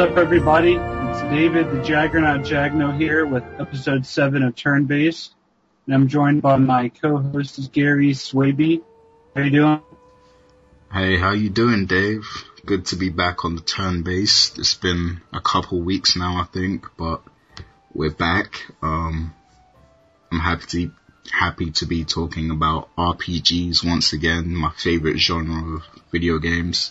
Up, everybody? It's David, the Jaggernaut Jagno here with episode seven of Turn Based, and I'm joined by my co-host Gary Swaby. How you doing? Hey, how you doing, Dave? Good to be back on the Turn Based. It's been a couple weeks now, I think, but we're back. Um, I'm happy to happy to be talking about RPGs once again, my favorite genre of video games.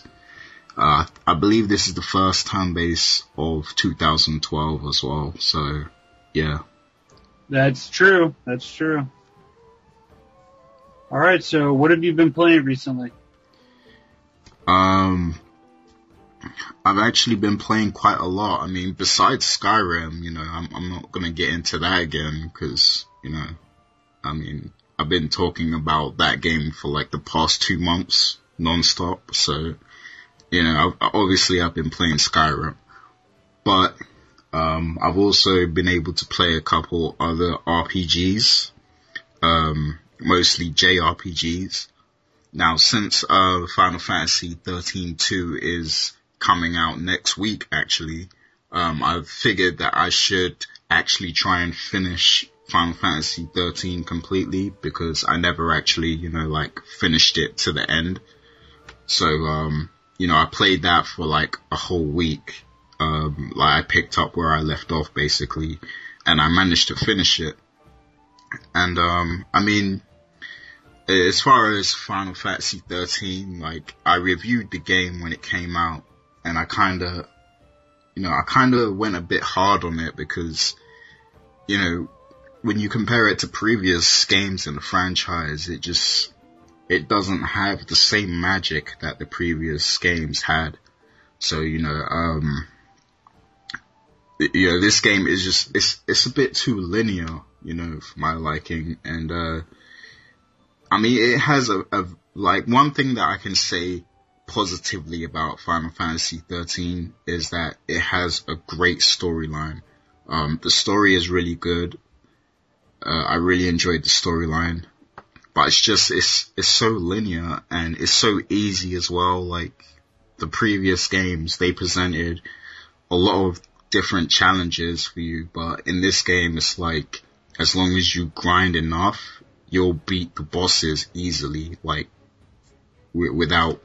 Uh, I believe this is the first turn base of 2012 as well. So, yeah. That's true. That's true. All right. So, what have you been playing recently? Um, I've actually been playing quite a lot. I mean, besides Skyrim, you know, I'm, I'm not gonna get into that again because, you know, I mean, I've been talking about that game for like the past two months nonstop. So, you know, I've, obviously I've been playing Skyrim, but um, I've also been able to play a couple other RPGs, um, mostly JRPGs. Now, since uh, Final Fantasy 13 2 is coming out next week, actually, um, I've figured that I should actually try and finish Final Fantasy 13 completely because I never actually, you know, like finished it to the end. So, um, you know, I played that for like a whole week. Um, like I picked up where I left off basically and I managed to finish it. And, um, I mean, as far as Final Fantasy 13, like I reviewed the game when it came out and I kind of, you know, I kind of went a bit hard on it because, you know, when you compare it to previous games in the franchise, it just, it doesn't have the same magic that the previous games had. So, you know, um, you know, this game is just, it's, it's a bit too linear, you know, for my liking. And, uh, I mean, it has a, a, like, one thing that I can say positively about Final Fantasy 13 is that it has a great storyline. Um, the story is really good. Uh, I really enjoyed the storyline, but it's just it's it's so linear and it's so easy as well. Like the previous games, they presented a lot of different challenges for you, but in this game, it's like as long as you grind enough, you'll beat the bosses easily, like without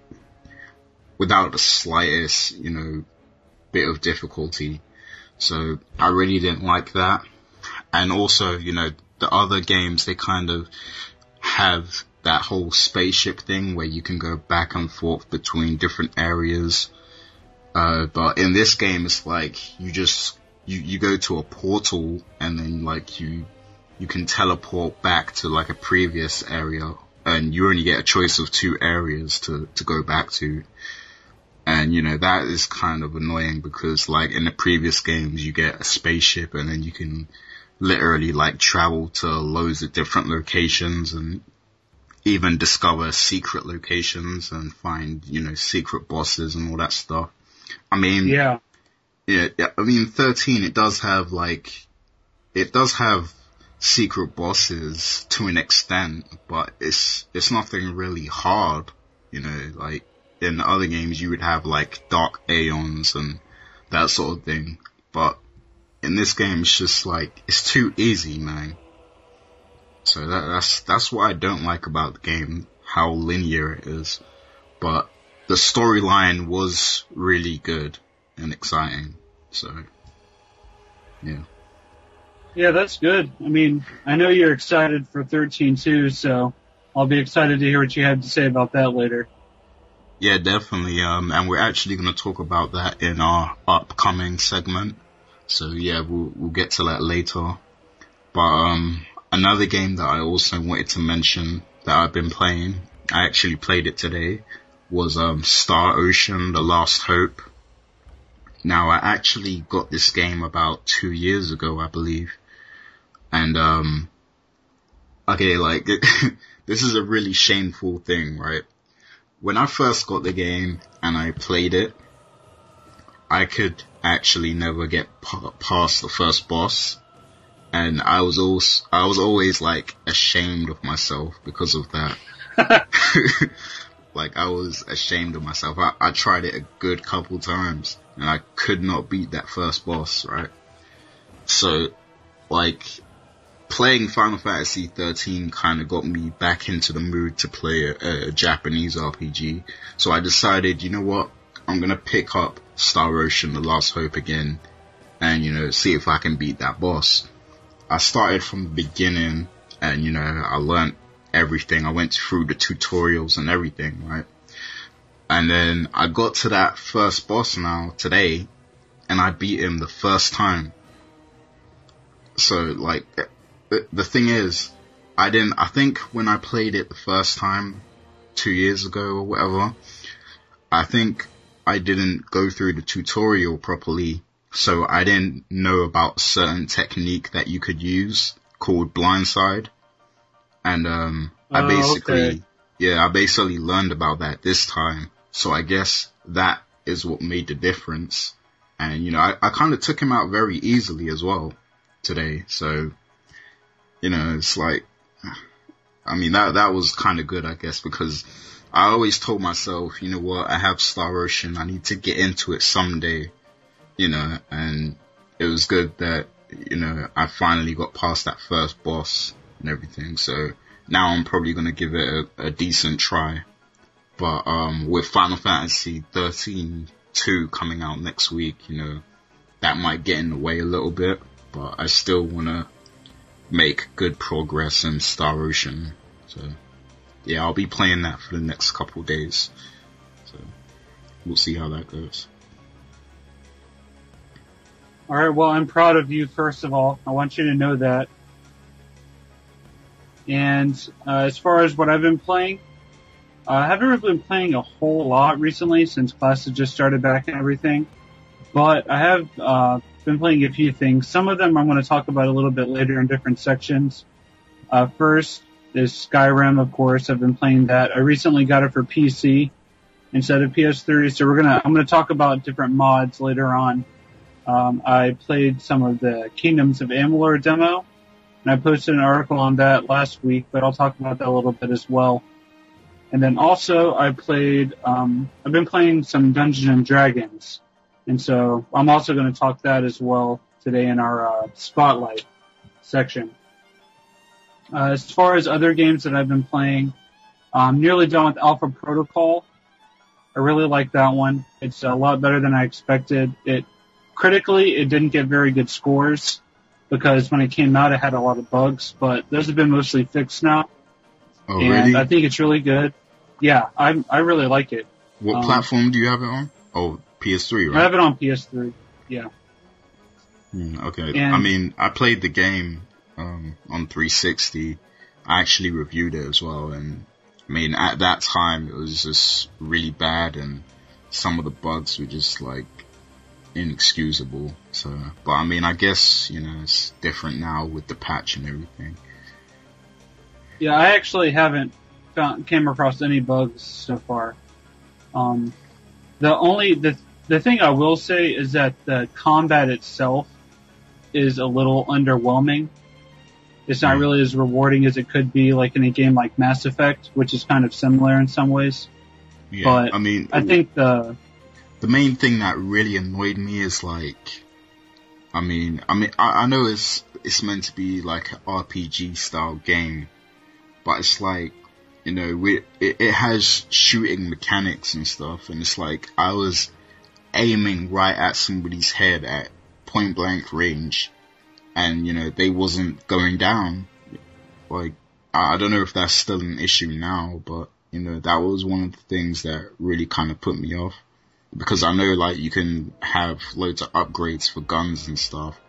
without the slightest, you know, bit of difficulty. So I really didn't like that. And also, you know, the other games, they kind of have that whole spaceship thing where you can go back and forth between different areas. Uh, but in this game, it's like you just, you, you go to a portal and then like you, you can teleport back to like a previous area and you only get a choice of two areas to, to go back to. And you know, that is kind of annoying because like in the previous games, you get a spaceship and then you can literally like travel to loads of different locations and even discover secret locations and find, you know, secret bosses and all that stuff. I mean, yeah, yeah, I mean, 13, it does have like, it does have secret bosses to an extent, but it's, it's nothing really hard, you know, like in other games you would have like dark aeons and that sort of thing, but in this game, it's just like it's too easy, man. So that, that's that's what I don't like about the game, how linear it is. But the storyline was really good and exciting. So yeah. Yeah, that's good. I mean, I know you're excited for 13 too, so I'll be excited to hear what you have to say about that later. Yeah, definitely. Um, and we're actually going to talk about that in our upcoming segment. So yeah, we'll we'll get to that later. But um, another game that I also wanted to mention that I've been playing, I actually played it today, was um, Star Ocean: The Last Hope. Now I actually got this game about two years ago, I believe, and um, okay, like this is a really shameful thing, right? When I first got the game and I played it, I could actually never get past the first boss. And I was also, I was always like ashamed of myself because of that. Like I was ashamed of myself. I, I tried it a good couple times and I could not beat that first boss, right? So, like, playing Final Fantasy 13 kind of got me back into the mood to play a, a, Japanese RPG. So I decided, you know what? I'm gonna pick up Star Ocean: The Last Hope again, and you know, see if I can beat that boss. I started from the beginning, and you know, I learned everything. I went through the tutorials and everything, right? And then I got to that first boss now today, and I beat him the first time. So like, the, thing is, I didn't, I think when I played it the first time, two years ago or whatever, I think I didn't go through the tutorial properly, so I didn't know about certain technique that you could use called blindside. And um I Oh, basically okay. yeah, I basically learned about that this time. So I guess that is what made the difference. And you know, I, I kind of took him out very easily as well today. So, you know, it's like, I mean, that, that was kind of good, I guess, because I always told myself, you know what, I have Star Ocean, I need to get into it someday, you know, and it was good that, you know, I finally got past that first boss and everything. So now I'm probably going to give it a, a decent try. But, um, with Final Fantasy 13 2 coming out next week, you know, that might get in the way a little bit, but I still want to make good progress in Star Ocean. So, yeah, I'll be playing that for the next couple days. So, we'll see how that goes. All right. Well, I'm proud of you. First of all, I want you to know that. And uh, as far as what I've been playing, I haven't really been playing a whole lot recently since classes just started back and everything. But I have uh, been playing a few things. Some of them I'm going to talk about a little bit later in different sections. Uh, first is Skyrim, of course. I've been playing that. I recently got it for PC instead of PS3, so we're gonna I'm gonna talk about different mods later on. Um, I played some of the Kingdoms of Amalur demo, and I posted an article on that last week, but I'll talk about that a little bit as well. And then also I played, um, I've been playing some Dungeons and Dragons, and so I'm also to talk that as well today in our uh, spotlight section. Uh, as far as other games that I've been playing, I'm nearly done with Alpha Protocol. I really like that one. It's a lot better than I expected. It critically, it didn't get very good scores because when it came out, it had a lot of bugs, but those have been mostly fixed now, Oh, and really? I think it's really good. Yeah, I I really like it. what um, platform do you have it on? Oh, PS3, I have it on PS3. Yeah. Mm, okay. And- I mean, I played the game um, on 360. I actually reviewed it as well, and I mean, at that time, it was just really bad, and some of the bugs were just like inexcusable. So, but I mean, I guess you know it's different now with the patch and everything. Yeah, I actually haven't found, came across any bugs so far. Um, the only the the thing I will say is that the combat itself is a little underwhelming. It's not really as rewarding as it could be, like in a game like Mass Effect, which is kind of similar in some ways. Yeah, But I mean, I think the the main thing that really annoyed me is like, I mean, I mean, I, I know it's it's meant to be like an RPG style game, but it's like, you know, we, it, it has shooting mechanics and stuff, and it's like I was aiming right at somebody's head at point blank range, and you know they wasn't going down. Like I, don't know if that's still an issue now, but you know that was one of the things that really kind of put me off because I know like you can have loads of upgrades for guns and stuff.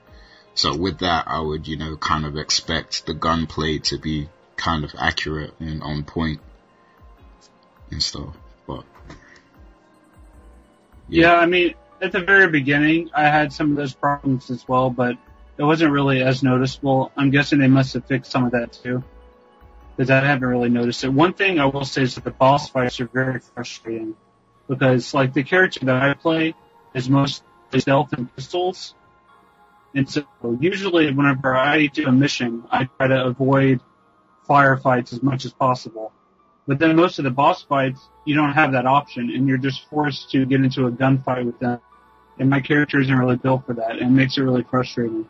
So with that, I would you know kind of expect the gunplay to be kind of accurate and on point and stuff. But yeah, I mean, at the very beginning, I had some of those problems as well, but it wasn't really as noticeable. I'm guessing they must have fixed some of that too, because I haven't really noticed it. One thing I will say is that the boss fights are very frustrating, because like the character that I play is mostly stealth and pistols, and so usually whenever I do a mission, I try to avoid firefights as much as possible. But then most of the boss fights, you don't have that option, and you're just forced to get into a gunfight with them. And my character isn't really built for that, and it makes it really frustrating.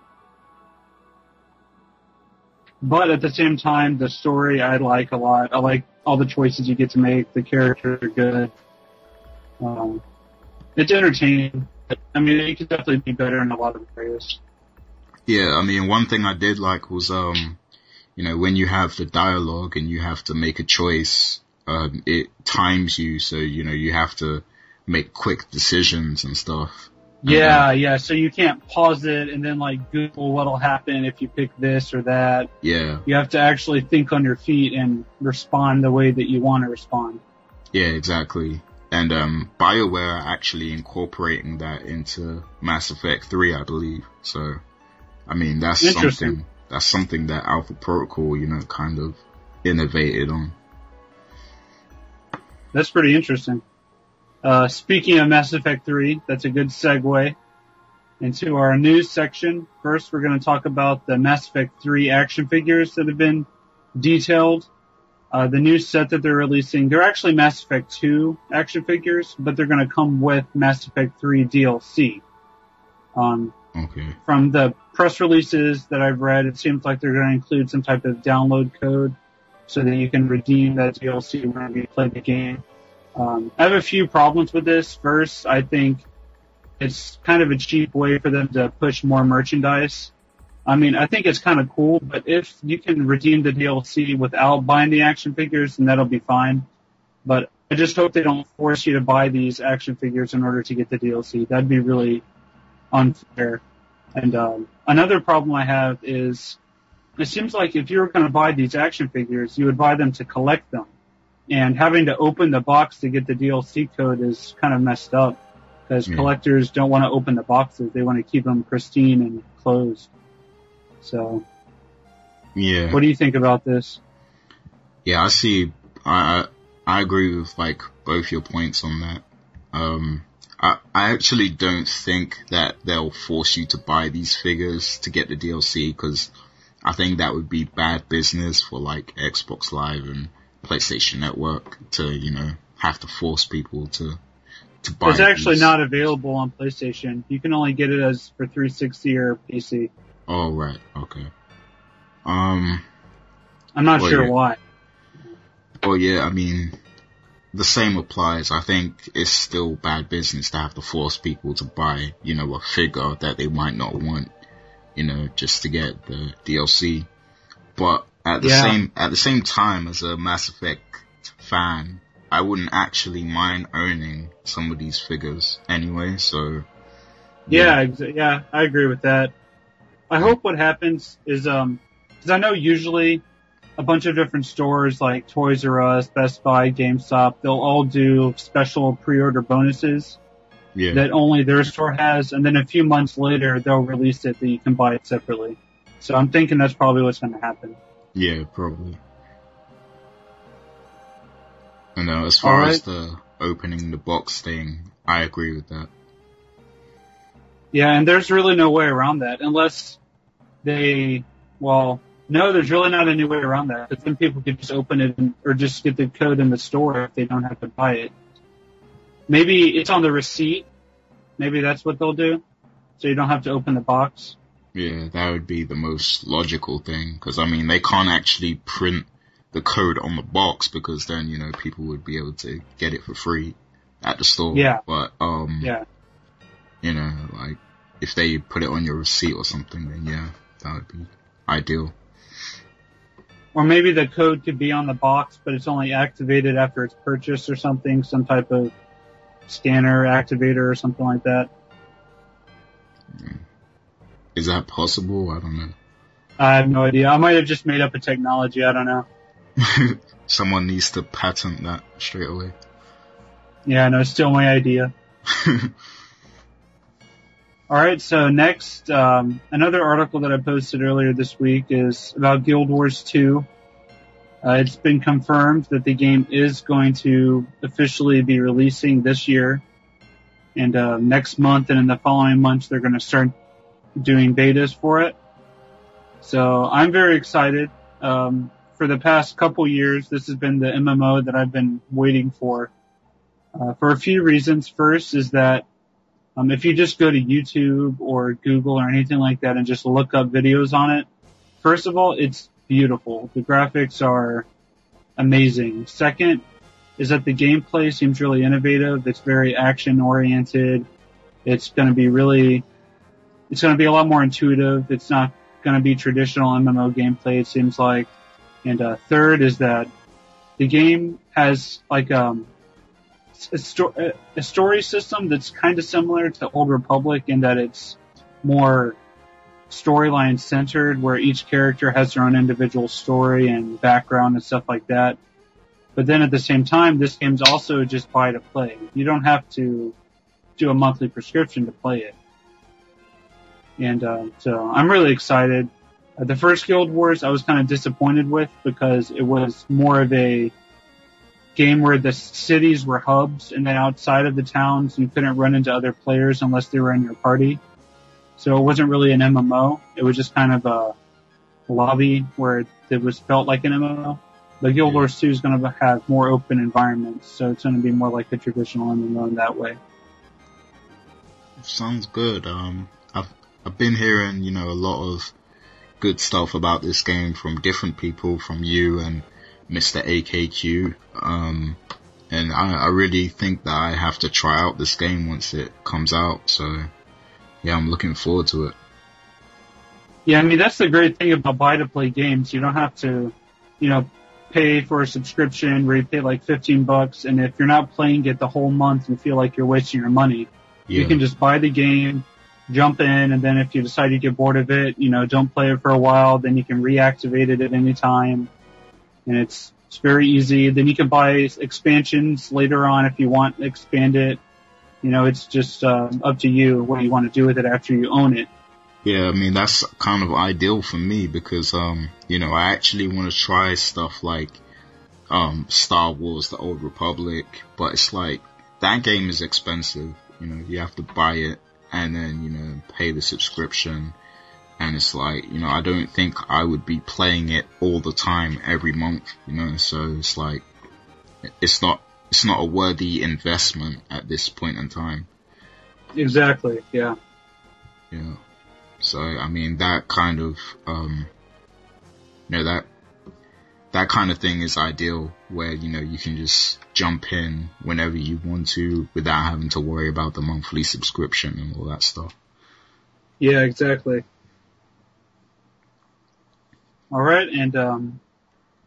But at the same time, the story I like a lot. I like all the choices you get to make. The characters are good. Um, it's entertaining. I mean, it could definitely be better in a lot of areas. Yeah, I mean, one thing I did like was, um, you know, when you have the dialogue and you have to make a choice, um, it times you, so you know you have to make quick decisions and stuff. Yeah, yeah. So you can't pause it and then like Google what'll happen if you pick this or that. Yeah. You have to actually think on your feet and respond the way that you want to respond. Yeah, exactly. And um, BioWare are actually incorporating that into Mass Effect 3, I believe. So, I mean, that's something that's something that Alpha Protocol, you know, kind of innovated on. That's pretty interesting. Uh, speaking of Mass Effect 3, that's a good segue into our news section. First, we're going to talk about the Mass Effect 3 action figures that have been detailed. Uh, the new set that they're releasing, they're actually Mass Effect 2 action figures, but they're going to come with Mass Effect 3 DLC. Um, okay. From the press releases that I've read, it seems like they're going to include some type of download code so that you can redeem that DLC whenever you play the game. Um, I have a few problems with this. First, I think it's kind of a cheap way for them to push more merchandise. I mean, I think it's kind of cool, but if you can redeem the DLC without buying the action figures, then that'll be fine. But I just hope they don't force you to buy these action figures in order to get the DLC. That'd be really unfair. And um, another problem I have is it seems like if you were going to buy these action figures, you would buy them to collect them and having to open the box to get the DLC code is kind of messed up because yeah. collectors don't want to open the boxes; they want to keep them pristine and closed. So, yeah. What do you think about this? Yeah, I see. I I agree with like both your points on that. Um, I I actually don't think that they'll force you to buy these figures to get the DLC because I think that would be bad business for like Xbox Live and PlayStation Network to, you know, have to force people to to buy. It's actually these. not available on PlayStation. You can only get it as for 360 or PC. Oh right, okay. Um, I'm not well, sure yeah. why. Well, yeah, I mean, the same applies. I think it's still bad business to have to force people to buy, you know, a figure that they might not want, you know, just to get the DLC. But at the yeah. same at the same time, as a Mass Effect fan, I wouldn't actually mind owning some of these figures anyway. So yeah, yeah, yeah I agree with that. I hope what happens is um because I know usually a bunch of different stores like Toys R Us, Best Buy, GameStop, they'll all do special pre-order bonuses yeah. that only their store has, and then a few months later they'll release it that you can buy it separately. So I'm thinking that's probably what's going to happen. Yeah, probably. I know, as far right. as the opening the box thing, I agree with that. Yeah, and there's really no way around that unless they, well, no, there's really not any way around that. Because then people could just open it and, or just get the code in the store if they don't have to buy it. Maybe it's on the receipt. Maybe that's what they'll do. So you don't have to open the box. Yeah, that would be the most logical thing because I mean they can't actually print the code on the box because then you know people would be able to get it for free at the store. Yeah. But um. Yeah. You know, like if they put it on your receipt or something, then yeah, that would be ideal. Or maybe the code could be on the box, but it's only activated after it's purchased or something, some type of scanner activator or something like that. Yeah. Is that possible? I don't know. I have no idea. I might have just made up a technology. I don't know. Someone needs to patent that straight away. Yeah, no, it's still my idea. All right, so next, um, another article that I posted earlier this week is about Guild Wars 2. Uh, it's been confirmed that the game is going to officially be releasing this year. And uh, next month and in the following months, they're going to start doing betas for it. So I'm very excited. Um, for the past couple years, this has been the MMO that I've been waiting for. Uh, for a few reasons. First is that um, if you just go to YouTube or Google or anything like that and just look up videos on it, first of all, it's beautiful. The graphics are amazing. Second is that the gameplay seems really innovative. It's very action oriented. It's going to be really, it's going to be a lot more intuitive. It's not going to be traditional MMO gameplay, it seems like. And uh, third is that the game has like um, a, sto- a story system that's kind of similar to Old Republic in that it's more storyline centered, where each character has their own individual story and background and stuff like that. But then at the same time, this game's also just buy to play. You don't have to do a monthly prescription to play it. And uh, so I'm really excited. Uh, the first Guild Wars I was kind of disappointed with because it was more of a game where the cities were hubs and then outside of the towns you couldn't run into other players unless they were in your party. So it wasn't really an MMO. It was just kind of a lobby where it was felt like an MMO. The Guild Wars 2 is going to have more open environments, so it's going to be more like a traditional MMO in that way. Sounds good. Um, I've been hearing you know a lot of good stuff about this game from different people, from you and Mr. AKQ. Um, and I, I really think that I have to try out this game once it comes out. So yeah, I'm looking forward to it. Yeah, I mean that's the great thing about buy to play games. You don't have to, you know, pay for a subscription where you pay like 15 bucks, and if you're not playing it the whole month, and feel like you're wasting your money. Yeah. You can just buy the game, jump in, and then if you decide you get bored of it, you know, don't play it for a while, then you can reactivate it at any time. And it's, it's very easy. Then you can buy expansions later on if you want to expand it. You know, it's just uh, up to you what you want to do with it after you own it. Yeah, I mean that's kind of ideal for me because um, you know, I actually want to try stuff like um Star Wars The Old Republic, but it's like that game is expensive. You know, you have to buy it and then, you know, pay the subscription. And it's like, you know, I don't think I would be playing it all the time every month, you know, so it's like, it's not, it's not a worthy investment at this point in time. Exactly, yeah. Yeah. So, I mean, that kind of, um, you know, that that kind of thing is ideal where, you know, you can just jump in whenever you want to without having to worry about the monthly subscription and all that stuff. Yeah, exactly. All right, and um,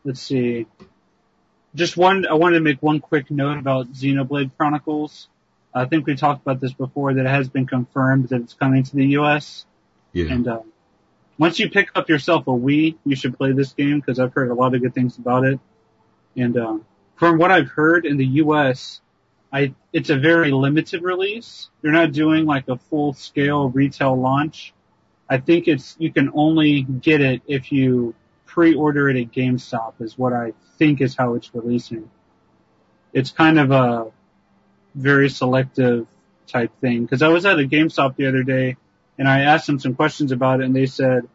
let's see. Just one, I wanted to make one quick note about Xenoblade Chronicles. I think we talked about this before that it has been confirmed that it's coming to the U.S. Yeah. And uh, once you pick up yourself a Wii, you should play this game because I've heard a lot of good things about it. And uh, from what I've heard in the U.S., I it's a very limited release. They're not doing like a full scale retail launch. I think it's you can only get it if you pre-order it at GameStop is what I think is how it's releasing. It's kind of a very selective type thing because I was at a GameStop the other day and I asked them some questions about it, and they said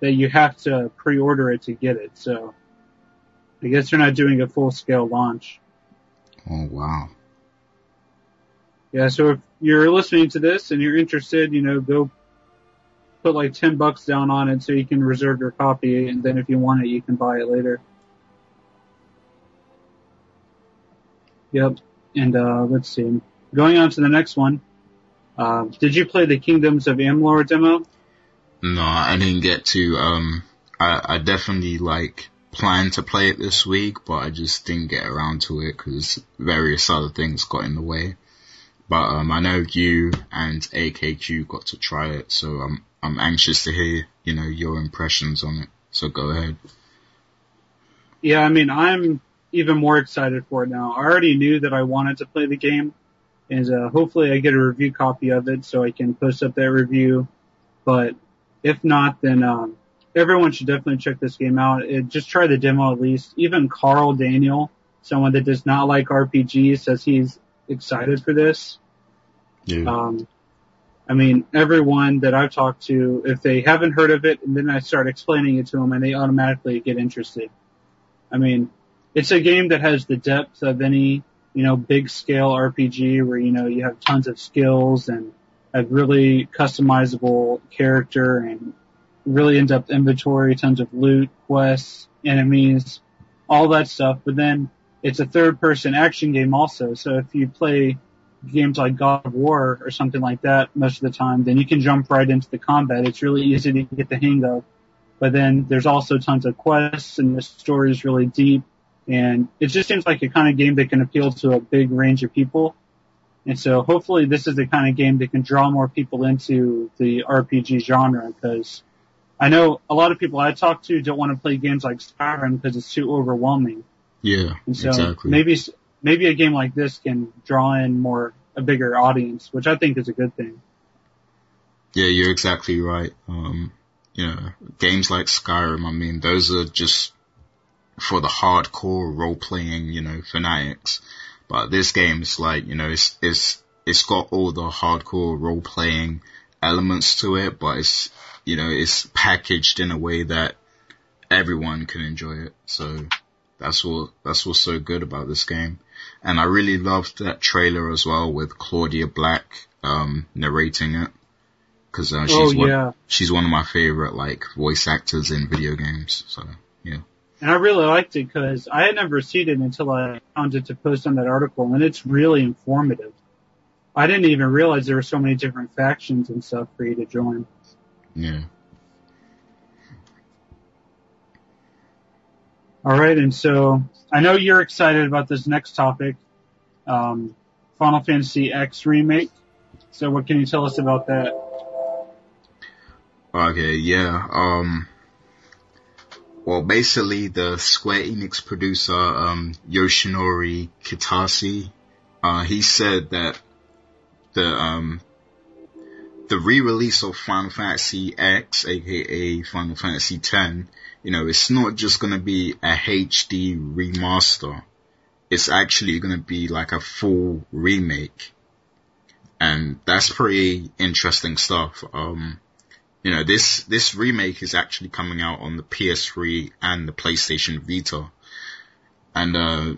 that you have to pre-order it to get it. So I guess they're not doing a full-scale launch. Oh wow. Yeah, so if you're listening to this and you're interested, you know, go put like 10 bucks down on it so you can reserve your copy and then if you want it, you can buy it later. Yep. And, uh, let's see. Going on to the next one. Uh, did you play the Kingdoms of Amalur demo? No, I didn't get to. Um, I, I definitely like planned to play it this week, but I just didn't get around to it because various other things got in the way. But um, I know you and AKQ got to try it, so I'm I'm anxious to hear you know your impressions on it. So go ahead. Yeah, I mean I'm even more excited for it now. I already knew that I wanted to play the game, and uh, hopefully I get a review copy of it so I can post up that review. But if not, then um, everyone should definitely check this game out. It, just try the demo at least. Even Carl Daniel, someone that does not like RPGs, says he's excited for this. Yeah. Um, I mean, everyone that I've talked to, if they haven't heard of it, and then I start explaining it to them, and they automatically get interested. I mean, it's a game that has the depth of any, you know, big scale RPG where, you know, you have tons of skills and a really customizable character and really in-depth inventory, tons of loot, quests, enemies, all that stuff. But then it's a third person action game also. So if you play games like God of War or something like that most of the time, then you can jump right into the combat. It's really easy to get the hang of. But then there's also tons of quests and the story is really deep. And it just seems like a kind of game that can appeal to a big range of people. And so hopefully this is the kind of game that can draw more people into the RPG genre because I know a lot of people I talk to don't want to play games like Skyrim because it's too overwhelming. Yeah, And so exactly. maybe maybe a game like this can draw in more a bigger audience, which I think is a good thing. Yeah, you're exactly right. Um, you know, games like Skyrim, I mean, those are just for the hardcore role playing, you know, fanatics. But this game is like, you know, it's, it's, it's got all the hardcore role playing elements to it, but it's, you know, it's packaged in a way that everyone can enjoy it. So that's what, that's what's so good about this game. And I really loved that trailer as well with Claudia Black, um, narrating it. Cause, uh, she's oh one, yeah. she's one of my favorite, like, voice actors in video games. So, yeah. And I really liked it because I had never seen it until I found it to post on that article, and it's really informative. I didn't even realize there were so many different factions and stuff for you to join. Yeah. All right, and so I know you're excited about this next topic, um, Final Fantasy X remake. So what can you tell us about that? Okay, yeah. Um, well, basically, the Square Enix producer, um, Yoshinori Kitase, uh, he said that the, um, the re-release of Final Fantasy X, aka Final Fantasy X, you know, it's not just gonna be a HD remaster. It's actually gonna be like a full remake. And that's pretty interesting stuff. Um, you know, this, this remake is actually coming out on the PS3 and the PlayStation Vita. And, uh,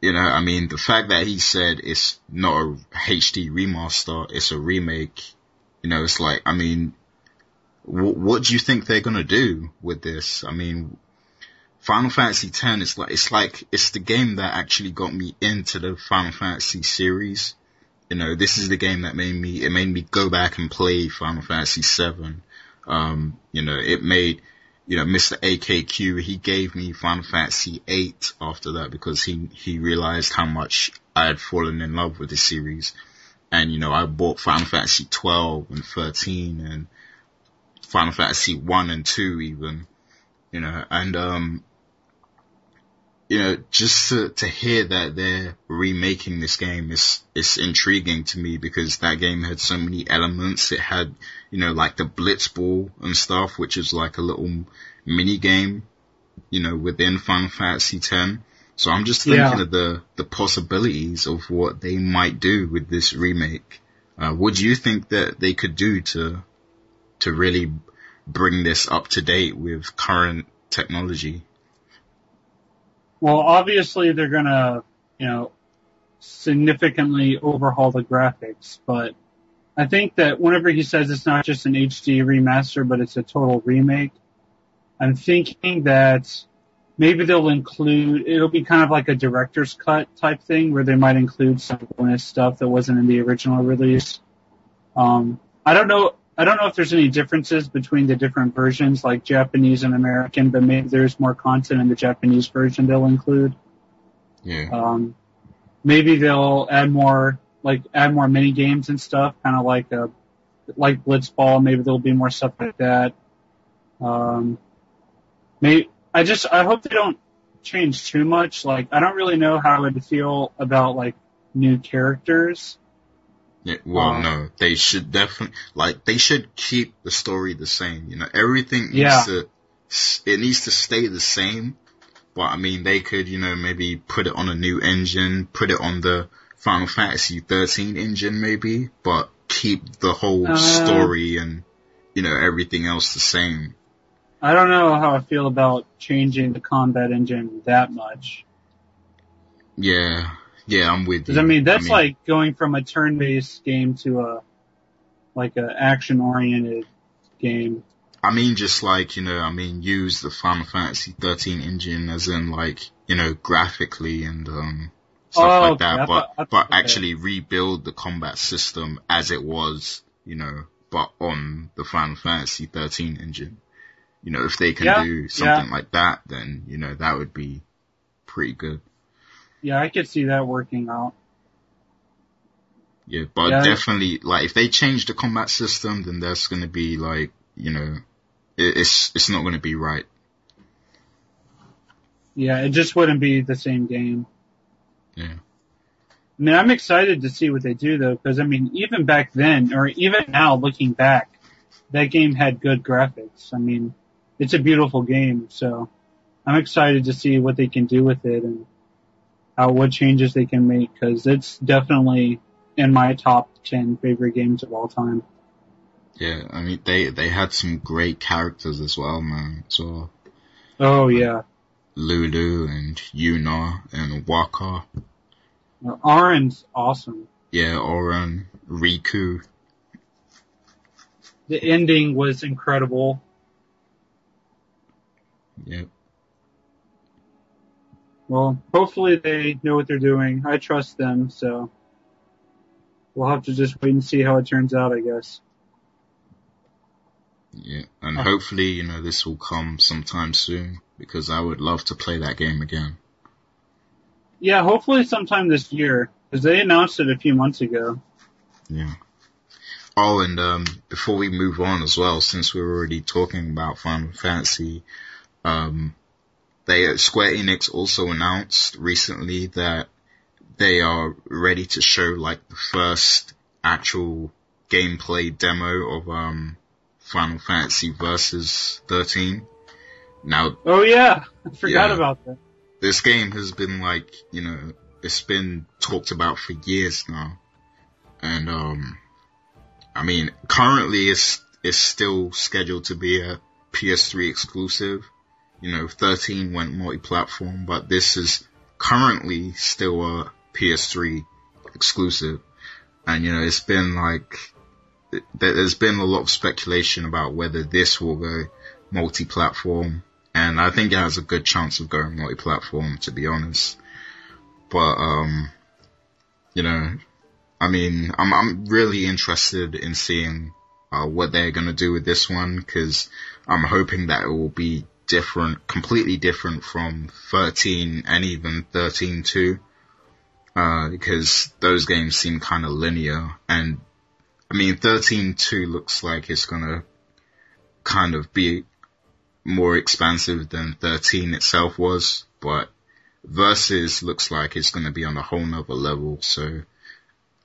you know, I mean, the fact that he said it's not a HD remaster, it's a remake, you know, it's like, I mean, what, what do you think they're gonna do with this? I mean, Final Fantasy X is like, it's like, it's the game that actually got me into the Final Fantasy series. You know, this is the game that made me, it made me go back and play Final Fantasy VII. Um, you know, it made, you know, Mr. AKQ, he gave me Final Fantasy VIII after that because he, he realized how much I had fallen in love with the series. And, you know, I bought Final Fantasy 12 and 13 and Final Fantasy 1 and 2 even, you know, and, um, you know, just to, to hear that they're remaking this game is, is intriguing to me because that game had so many elements. It had, you know, like the Blitzball and stuff, which is like a little mini game, you know, within Final Fantasy X. So I'm just thinking Yeah. of the, the possibilities of what they might do with this remake. Uh, what do you think that they could do to, to really bring this up to date with current technology? Well, obviously they're gonna, you know, significantly overhaul the graphics, but I think that whenever he says it's not just an HD remaster, but it's a total remake, I'm thinking that maybe they'll include, it'll be kind of like a director's cut type thing where they might include some bonus stuff that wasn't in the original release. Um, I don't know, I don't know if there's any differences between the different versions, like Japanese and American, but maybe there's more content in the Japanese version they'll include. Yeah. Um, maybe they'll add more, like add more mini games and stuff, kind of like a, like Blitzball. Maybe there'll be more stuff like that. Um, maybe I just I hope they don't change too much. Like I don't really know how I would feel about like new characters. Yeah, well, Um, no, they should definitely, like, they should keep the story the same, you know, everything needs Yeah. to, it needs to stay the same, but I mean, they could, you know, maybe put it on a new engine, put it on the Final Fantasy 13 engine maybe, but keep the whole Uh. story and, you know, everything else the same. I don't know how I feel about changing the combat engine that much. Yeah, yeah, I'm with you. Because I mean, that's I mean, like going from a turn-based game to a like a action-oriented game. I mean, just like you know, I mean, use the Final Fantasy 13 engine as in like you know graphically and um stuff oh, like that, but thought, but actually rebuild the combat system as it was, you know, but on the Final Fantasy 13 engine. You know, if they can yeah, do something yeah. like that, then you know that would be pretty good. Yeah, I could see that working out. Yeah, but yeah. definitely, like, if they change the combat system, then that's gonna be like, you know, it, it's it's not gonna be right. Yeah, it just wouldn't be the same game. Yeah. I mean, I'm excited to see what they do though, because I mean, even back then, or even now, looking back, that game had good graphics. I mean, it's a beautiful game, so I'm excited to see what they can do with it and how what changes they can make because it's definitely in my top ten favorite games of all time. Yeah, I mean they they had some great characters as well, man. So. Oh yeah. Lulu and Yuna and Wakka. Auron's awesome. Yeah, Auron, Rikku. The ending was incredible. Yep. Well, hopefully they know what they're doing. I trust them, so we'll have to just wait and see how it turns out, I guess. Yeah, and hopefully, you know, this will come sometime soon because I would love to play that game again. Yeah, hopefully sometime this year because they announced it a few months ago. Yeah. Oh, and um, before we move on as well, since we're already talking about Final Fantasy, um, they Square Enix also announced recently that they are ready to show like the first actual gameplay demo of um, Final Fantasy Versus 13. Now, oh yeah, I forgot yeah, about that. This game has been like, you know, it's been talked about for years now, and um, I mean, currently it's it's still scheduled to be a PS3 exclusive you know, 13 went multi-platform, but this is currently still a PS3 exclusive. And, you know, it's been like, there's been a lot of speculation about whether this will go multi-platform. And I think it has a good chance of going multi-platform, to be honest. But, um, you know, I mean, I'm, I'm really interested in seeing, uh, what they're gonna do with this one, cause I'm hoping that it will be different, completely different from 13 and even 13 2, uh, because those games seem kind of linear. And I mean, 13 2 looks like it's gonna kind of be more expansive than 13 itself was, but Versus looks like it's gonna be on a whole nother level, so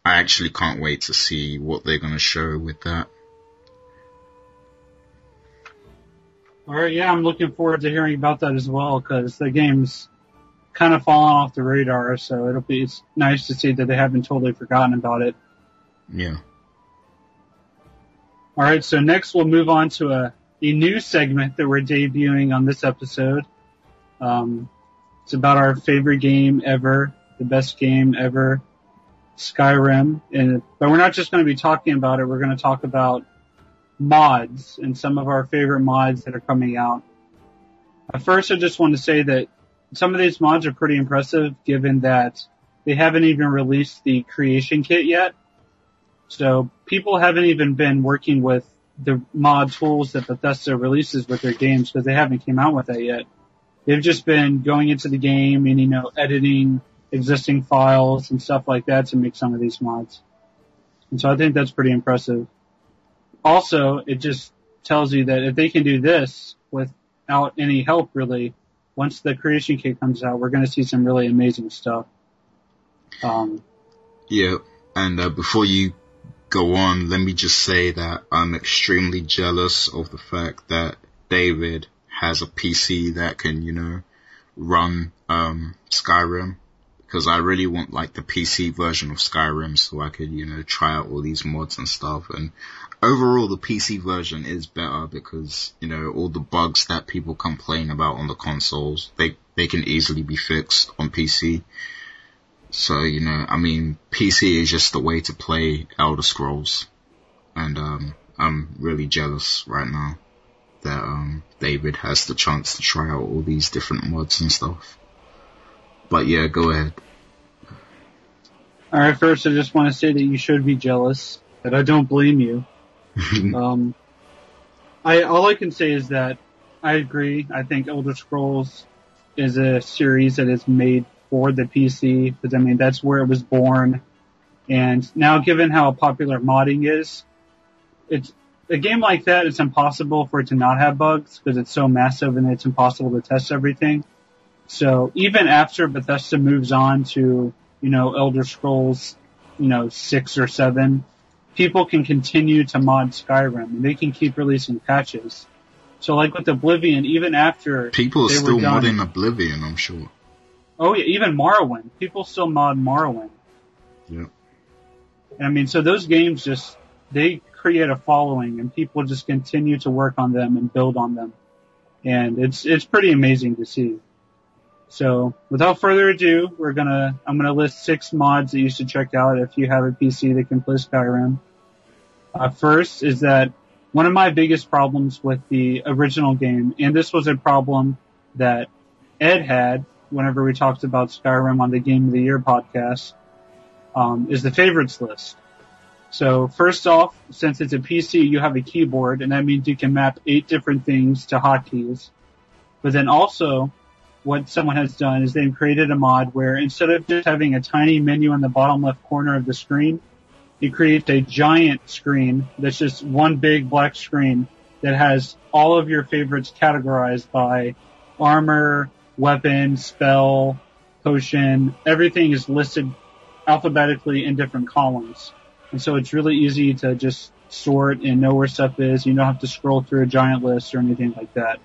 I actually can't wait to see what they're gonna show with that. All right, yeah, I'm looking forward to hearing about that as well because the game's kind of fallen off the radar. So it'll be it's nice to see that they haven't totally forgotten about it. Yeah. All right, so next we'll move on to a, a new segment that we're debuting on this episode. Um, it's about our favorite game ever, the best game ever, Skyrim. And but we're not just going to be talking about it. We're going to talk about mods and some of our favorite mods that are coming out. First, I just want to say that some of these mods are pretty impressive given that they haven't even released the creation kit yet. So people haven't even been working with the mod tools that Bethesda releases with their games because they haven't came out with that yet. They've just been going into the game and, you know, editing existing files and stuff like that to make some of these mods. And so I think that's pretty impressive also, it just tells you that if they can do this without any help, really, once the creation kit comes out, we're going to see some really amazing stuff. Um, yeah, and uh, before you go on, let me just say that I'm extremely jealous of the fact that David has a PC that can, you know, run um, Skyrim because I really want like the PC version of Skyrim so I could, you know, try out all these mods and stuff. And overall, the PC version is better because, you know, all the bugs that people complain about on the consoles, they, they can easily be fixed on PC. So, you know, I mean, PC is just the way to play Elder Scrolls. And, um, I'm really jealous right now that, um, David has the chance to try out all these different mods and stuff. But yeah, go ahead. Alright, first I just want to say that you should be jealous, that I don't blame you. um, I, all I can say is that I agree. I think Elder Scrolls is a series that is made for the PC, because I mean, that's where it was born. And now given how popular modding is, it's, a game like that, it's impossible for it to not have bugs, because it's so massive and it's impossible to test everything. So even after Bethesda moves on to, you know, Elder Scrolls, you know, six or seven, people can continue to mod Skyrim and they can keep releasing patches. So like with Oblivion, even after people are still done, modding Oblivion, I'm sure. Oh yeah, even Morrowind. People still mod Morrowind. Yeah. I mean, so those games just they create a following, and people just continue to work on them and build on them, and it's it's pretty amazing to see. So without further ado, we're gonna, I'm gonna list six mods that you should check out if you have a PC that can play Skyrim. Uh, first is that one of my biggest problems with the original game, and this was a problem that Ed had whenever we talked about Skyrim on the Game of the Year podcast, um, is the favorites list. So first off, since it's a PC, you have a keyboard, and that means you can map eight different things to hotkeys. But then also, what someone has done is they've created a mod where instead of just having a tiny menu in the bottom left corner of the screen, it creates a giant screen that's just one big black screen that has all of your favorites categorized by armor, weapon, spell, potion. Everything is listed alphabetically in different columns. And so it's really easy to just sort and know where stuff is. You don't have to scroll through a giant list or anything like that.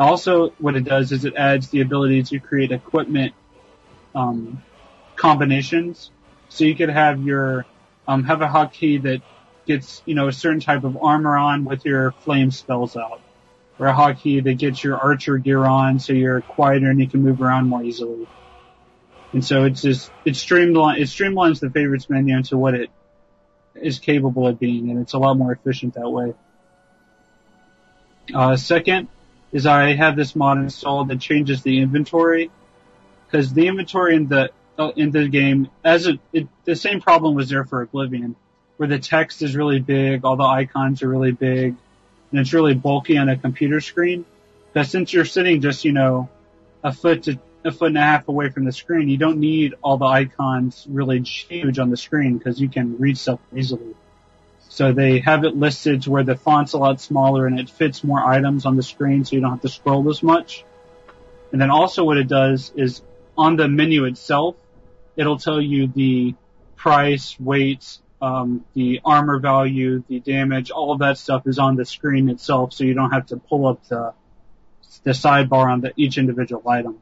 Also, what it does is it adds the ability to create equipment um, combinations. So you could have your um, have a hotkey that gets you know a certain type of armor on with your flame spells out, or a hotkey that gets your archer gear on so you're quieter and you can move around more easily. And so it's just it streamlines it streamlines the favorites menu into what it is capable of being, and it's a lot more efficient that way. Uh, second, is I have this mod installed that changes the inventory because the inventory in the uh, in the game as a, it, the same problem was there for Oblivion where the text is really big, all the icons are really big, and it's really bulky on a computer screen. But since you're sitting just you know a foot to a foot and a half away from the screen, you don't need all the icons really huge on the screen because you can read stuff easily. So they have it listed to where the font's a lot smaller and it fits more items on the screen so you don't have to scroll as much. And then also what it does is on the menu itself, it'll tell you the price, weight, um, the armor value, the damage, all of that stuff is on the screen itself so you don't have to pull up the, the sidebar on the, each individual item.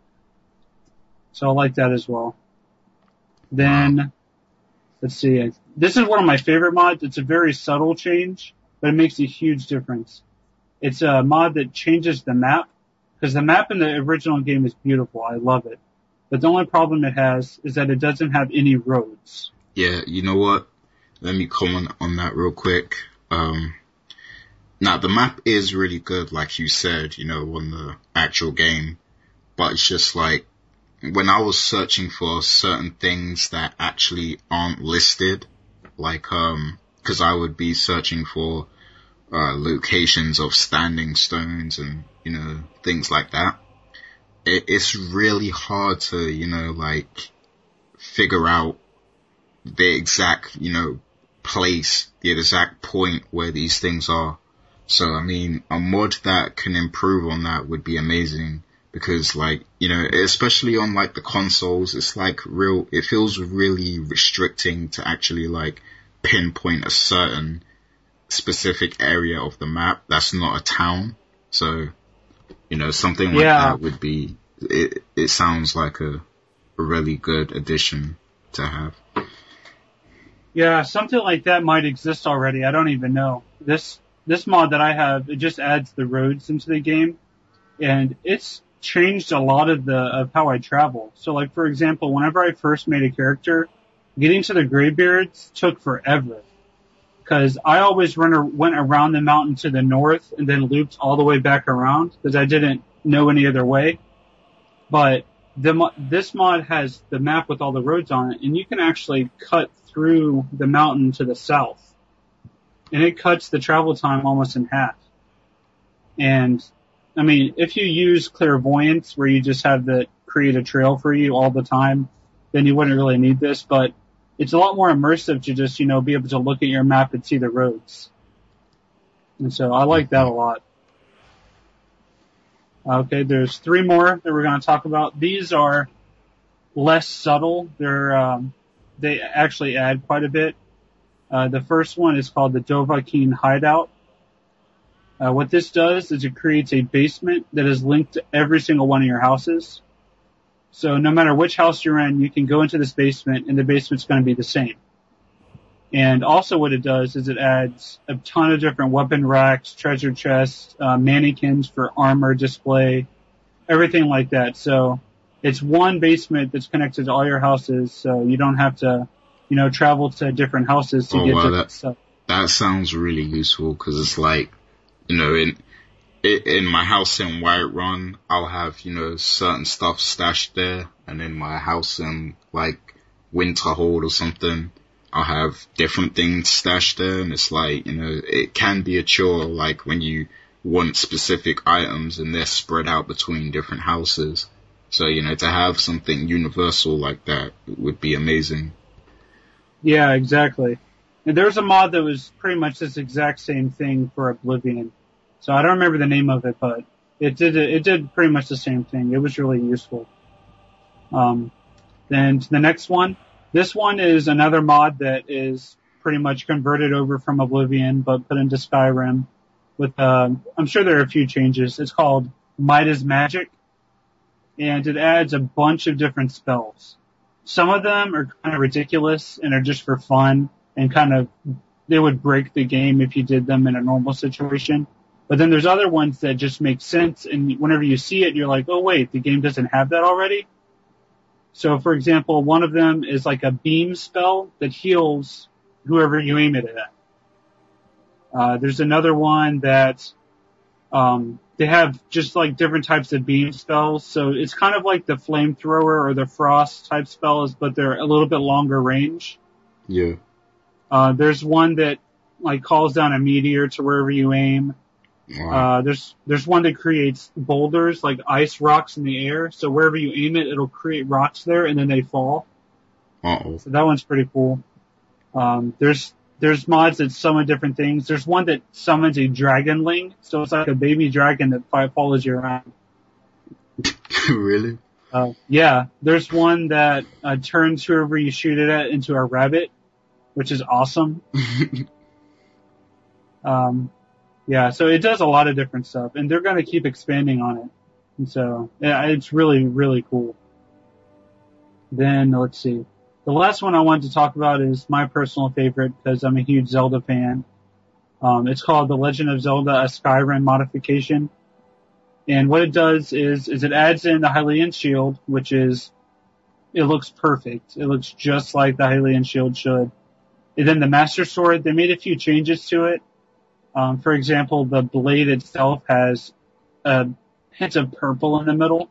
So I like that as well. Then, let's see, this is one of my favorite mods. It's a very subtle change, but it makes a huge difference. It's a mod that changes the map because the map in the original game is beautiful. I love it. But the only problem it has is that it doesn't have any roads. Yeah, you know what? Let me comment on that real quick. Um, now the map is really good, like you said, you know, on the actual game, but it's just like when I was searching for certain things that actually aren't listed, like um, because I would be searching for uh, locations of standing stones and you know things like that. It, it's really hard to you know like figure out the exact you know place, the exact point where these things are. So I mean, a mod that can improve on that would be amazing because like, you know, especially on like the consoles, it's like real, it feels really restricting to actually like pinpoint a certain specific area of the map that's not a town. So, you know, something like yeah. that would be, it, it sounds like a, a really good addition to have. Yeah, something like that might exist already. I don't even know. This this mod that I have, it just adds the roads into the game, and it's changed a lot of the of how I travel. So, like for example, whenever I first made a character, getting to the Greybeards took forever because I always run went around the mountain to the north and then looped all the way back around because I didn't know any other way. But the this mod has the map with all the roads on it, and you can actually cut through the mountain to the south, and it cuts the travel time almost in half. And I mean, if you use clairvoyance, where you just have the create a trail for you all the time, then you wouldn't really need this. But it's a lot more immersive to just you know be able to look at your map and see the roads. And so I like that a lot. Okay, there's three more that we're going to talk about. These are less subtle. They're um, they actually add quite a bit. Uh, the first one is called the Dovahkiin Hideout. Uh, what this does is it creates a basement that is linked to every single one of your houses. So no matter which house you're in, you can go into this basement and the basement's going to be the same. And also what it does is it adds a ton of different weapon racks, treasure chests, uh, mannequins for armor display, everything like that. So it's one basement that's connected to all your houses, so you don't have to, you know, travel to different houses to oh, get wow, to that, stuff. That sounds really useful because it's like, you know, in in my house in Whiterun, I'll have you know certain stuff stashed there, and in my house in like Winterhold or something, I'll have different things stashed there, and it's like, you know, it can be a chore, like when you want specific items and they're spread out between different houses. So, you know, to have something universal like that would be amazing. Yeah, exactly. And there's a mod that was pretty much this exact same thing for Oblivion. So I don't remember the name of it, but it did it did pretty much the same thing. It was really useful. Um, then the next one, this one is another mod that is pretty much converted over from Oblivion, but put into Skyrim. With uh, I'm sure there are a few changes. It's called Midas Magic, and it adds a bunch of different spells. Some of them are kind of ridiculous and are just for fun and kind of they would break the game if you did them in a normal situation. But then there's other ones that just make sense, and whenever you see it, you're like, oh wait, the game doesn't have that already. So, for example, one of them is like a beam spell that heals whoever you aim it at. Uh, there's another one that um, they have just like different types of beam spells. So it's kind of like the flamethrower or the frost type spells, but they're a little bit longer range. Yeah. Uh, there's one that like calls down a meteor to wherever you aim. Wow. Uh, there's there's one that creates boulders like ice rocks in the air. So wherever you aim it, it'll create rocks there, and then they fall. Uh-oh. So that one's pretty cool. Um, there's there's mods that summon different things. There's one that summons a dragonling, so it's like a baby dragon that follows you around. really? Uh, yeah. There's one that uh, turns whoever you shoot it at into a rabbit, which is awesome. um, yeah, so it does a lot of different stuff, and they're going to keep expanding on it. And so, yeah, it's really, really cool. Then, let's see. The last one I wanted to talk about is my personal favorite because I'm a huge Zelda fan. Um, it's called The Legend of Zelda, a Skyrim modification. And what it does is, is it adds in the Hylian shield, which is, it looks perfect. It looks just like the Hylian shield should. And then the Master Sword, they made a few changes to it. Um, for example, the blade itself has a hint of purple in the middle,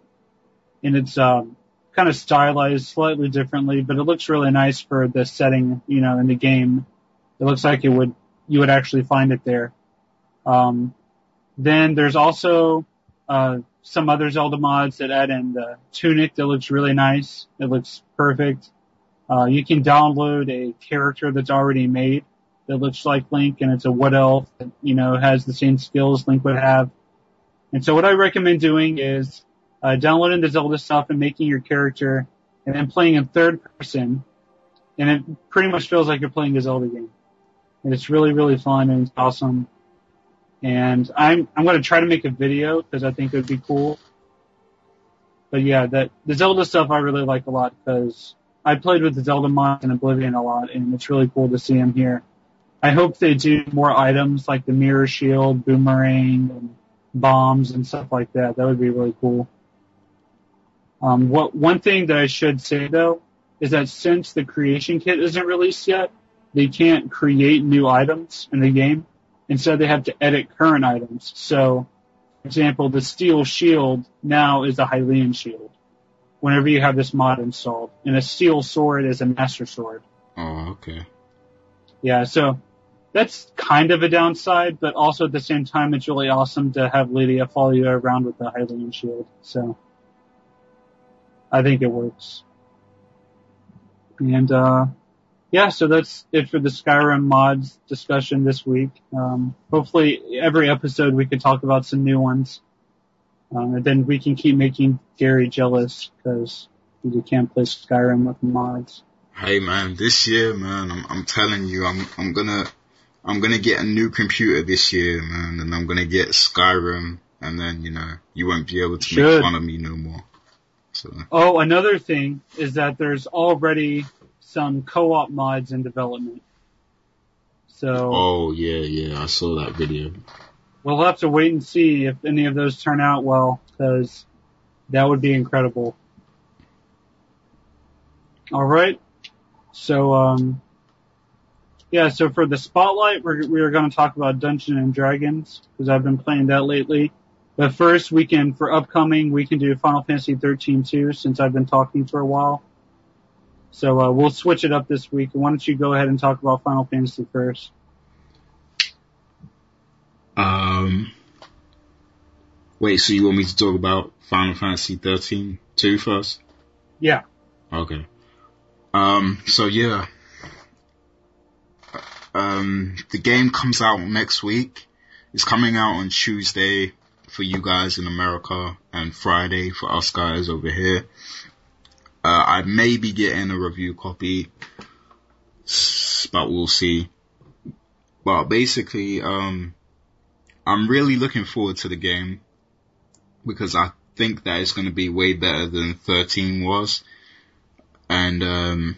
and it's um, kind of stylized slightly differently, but it looks really nice for the setting, you know, in the game. It looks like it would you would actually find it there. Um, then there's also uh, some other Zelda mods that add in the tunic that looks really nice. It looks perfect. Uh, you can download a character that's already made that looks like Link and it's a wood elf that, you know, has the same skills Link would have. And so what I recommend doing is, uh, downloading the Zelda stuff and making your character and then playing in third person. And it pretty much feels like you're playing a Zelda game. And it's really, really fun and it's awesome. And I'm, I'm going to try to make a video because I think it would be cool. but yeah, that the Zelda stuff I really like a lot because I played with the Zelda mods in Oblivion a lot, and it's really cool to see them here. I hope they do more items like the mirror shield, boomerang, and bombs and stuff like that. That would be really cool. Um, what one thing that I should say though is that since the creation kit isn't released yet, they can't create new items in the game. Instead, they have to edit current items. So, for example, the steel shield now is a Hylian shield. Whenever you have this mod installed, and a steel sword is a master sword. Oh, okay. Yeah, so that's kind of a downside, but also at the same time, it's really awesome to have Lydia follow you around with the Hylian shield. So, I think it works. And uh, yeah, so that's it for the Skyrim mods discussion this week. Um, hopefully, every episode we can talk about some new ones, um, and then we can keep making Gary jealous because he can't play Skyrim with mods. Hey man, this year, man, I'm, I'm telling you, I'm I'm gonna I'm gonna get a new computer this year, man, and I'm gonna get Skyrim, and then you know you won't be able to Should. make fun of me no more. So Oh, another thing is that there's already some co-op mods in development. So oh yeah, yeah, I saw that video. we'll have to wait and see if any of those turn out well, because that would be incredible. All right. So, um, yeah. So for the spotlight, we're we're going to talk about Dungeons and Dragons because I've been playing that lately. But first, we can for upcoming we can do Final Fantasy 13-2, since I've been talking for a while. So uh, we'll switch it up this week. Why don't you go ahead and talk about Final Fantasy first? Um, wait, so you want me to talk about Final Fantasy 13 too first? Yeah. Okay. Um, so yeah. Um, the game comes out next week. It's coming out on Tuesday for you guys in America and Friday for us guys over here. Uh, I may be getting a review copy, but we'll see. But basically, um, I'm really looking forward to the game because I think that it's going to be way better than 13 was. And, um,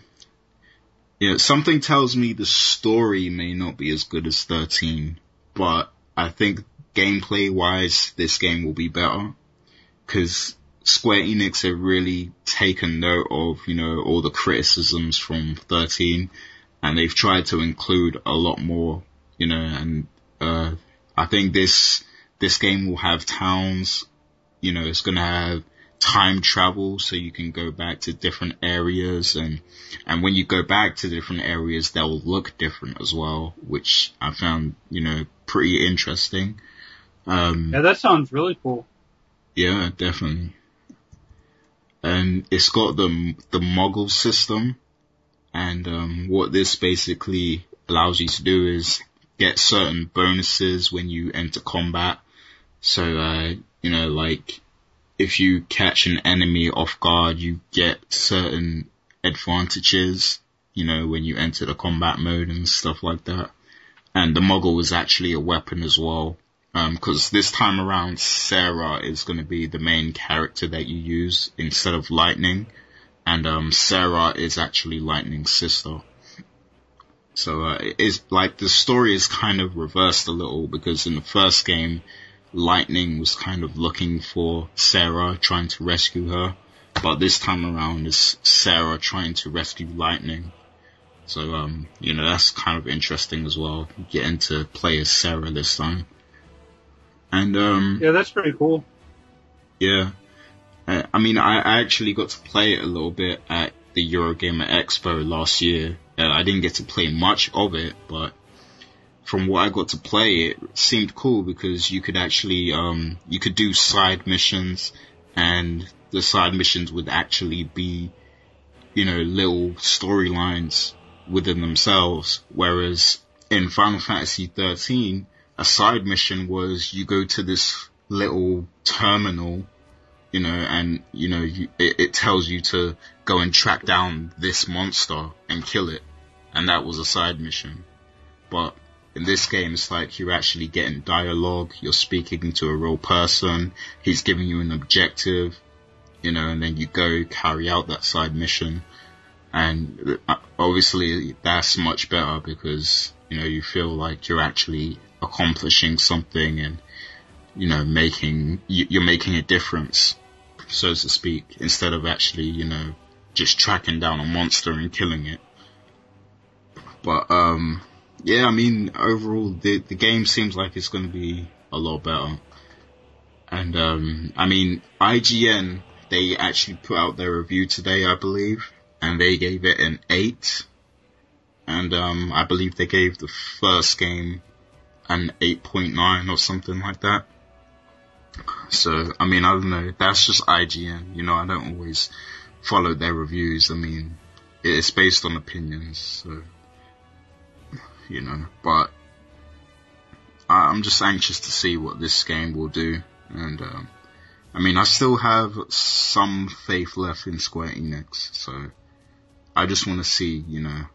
yeah, something tells me the story may not be as good as 13, but I think gameplay wise, this game will be better. Cause Square Enix have really taken note of, you know, all the criticisms from 13 and they've tried to include a lot more, you know, and, uh, I think this, this game will have towns, you know, it's gonna have time travel so you can go back to different areas and, and when you go back to different areas, they'll look different as well, which I found, you know, pretty interesting. Um, Yeah, that sounds really cool. yeah, definitely. And it's got the the Moogle system, and um, what this basically allows you to do is get certain bonuses when you enter combat. So, uh, you know, like if you catch an enemy off guard, you get certain advantages. You know, when you enter the combat mode and stuff like that. And the Moogle is actually a weapon as well because this time around Serah is going to be the main character that you use instead of Lightning, and um, Serah is actually Lightning's sister. So uh, it's like the story is kind of reversed a little because in the first game, Lightning was kind of looking for Serah, trying to rescue her, but this time around it's Serah trying to rescue Lightning. So um, you know that's kind of interesting as well, getting to play as Serah this time. And um, Yeah, that's pretty cool. yeah, uh, I mean, I, I actually got to play it a little bit at the Eurogamer Expo last year. Uh, I didn't get to play much of it, but from what I got to play, it seemed cool because you could actually um, you could do side missions, and the side missions would actually be, you know, little storylines within themselves. Whereas in Final Fantasy 13, a side mission was you go to this little terminal, you know, and you know you, it, it tells you to go and track down this monster and kill it, and that was a side mission. But in this game, it's like you're actually getting dialogue. You're speaking to a real person. He's giving you an objective, you know, and then you go carry out that side mission. And uh, obviously that's much better because, you know, you feel like you're actually accomplishing something and, you know, making, you're making a difference, so to speak, instead of actually, you know, just tracking down a monster and killing it. But, um, yeah, I mean, overall, the, the game seems like it's going to be a lot better. And, um, I mean, IGN they actually put out their review today, I believe, and they gave it an 8. And um, I believe they gave the first game an 8.9 or something like that. So, I mean, I don't know. That's just IGN. You know, I don't always follow their reviews. I mean, it's based on opinions. So, you know, but I'm just anxious to see what this game will do. And, um, I mean, I still have some faith left in Square Enix, so I just want to see, you know,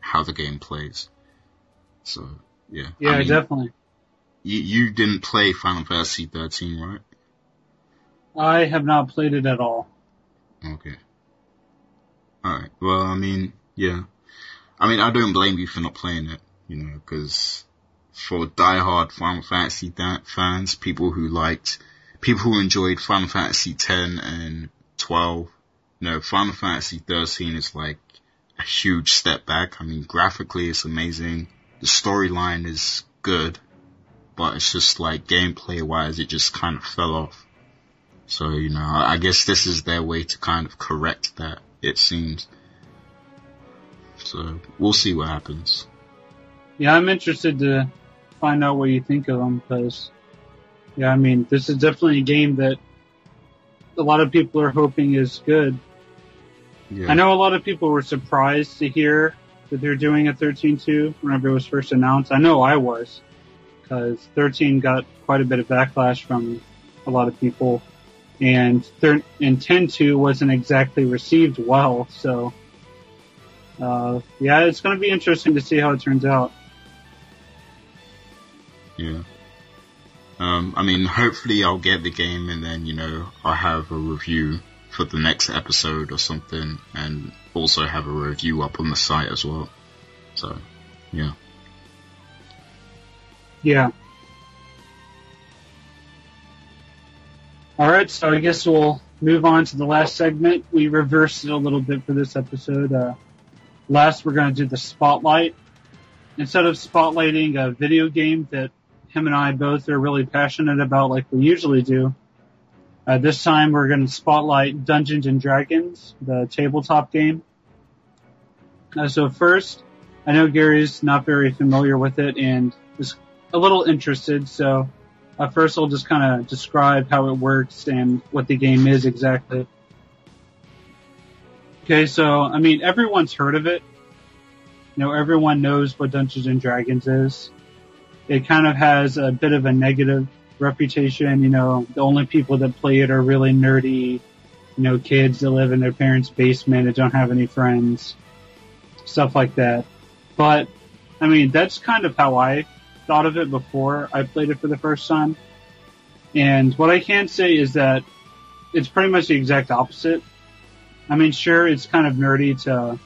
how the game plays. So, yeah. Yeah, I mean, definitely. You, you didn't play Final Fantasy 13, right? I have not played it at all. Okay. Alright, well, I mean, yeah. I mean, I don't blame you for not playing it, you know, because for diehard Final Fantasy fans, people who liked people who enjoyed Final Fantasy 10 and 12, you know, Final Fantasy 13 is like a huge step back. I mean, graphically it's amazing. The storyline is good, but it's just like gameplay wise, it just kind of fell off. So, you know, I guess this is their way to kind of correct that, it seems. So, we'll see what happens. Yeah, I'm interested to find out what you think of them because yeah, I mean, this is definitely a game that a lot of people are hoping is good. Yeah. I know a lot of people were surprised to hear that they're doing a 13-2 whenever it was first announced. I know I was, because 13 got quite a bit of backlash from a lot of people, and thir- and 10.2 wasn't exactly received well. So, uh, yeah, it's going to be interesting to see how it turns out. Yeah. Um, I mean, hopefully I'll get the game and then, you know, I'll have a review for the next episode or something and also have a review up on the site as well. So, yeah. Yeah. Alright, so I guess we'll move on to the last segment. We reversed it a little bit for this episode. Uh, last we're going to do the spotlight. Instead of spotlighting a video game that him and I both are really passionate about like we usually do. Uh, this time we're going to spotlight Dungeons and Dragons, the tabletop game. Uh, so first, I know Gary's not very familiar with it and is a little interested, so uh, first I'll just kind of describe how it works and what the game is exactly. Okay, so I mean everyone's heard of it. You know, everyone knows what Dungeons and Dragons is it kind of has a bit of a negative reputation. You know, the only people that play it are really nerdy, you know, kids that live in their parents' basement and don't have any friends, stuff like that. But, I mean, that's kind of how I thought of it before I played it for the first time. And what I can say is that it's pretty much the exact opposite. I mean, sure, it's kind of nerdy to,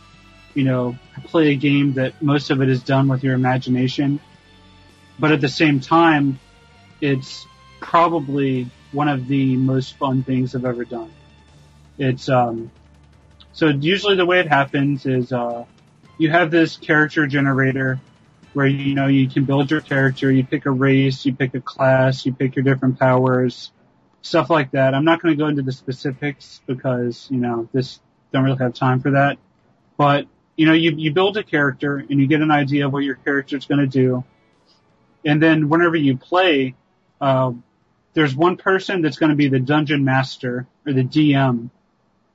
you know, play a game that most of it is done with your imagination. But at the same time, it's probably one of the most fun things I've ever done. It's um, so usually the way it happens is uh, you have this character generator where you know you can build your character, you pick a race, you pick a class, you pick your different powers, stuff like that. I'm not going to go into the specifics because you know this don't really have time for that. But you know you you build a character and you get an idea of what your character is going to do and then whenever you play, uh, there's one person that's going to be the dungeon master or the DM.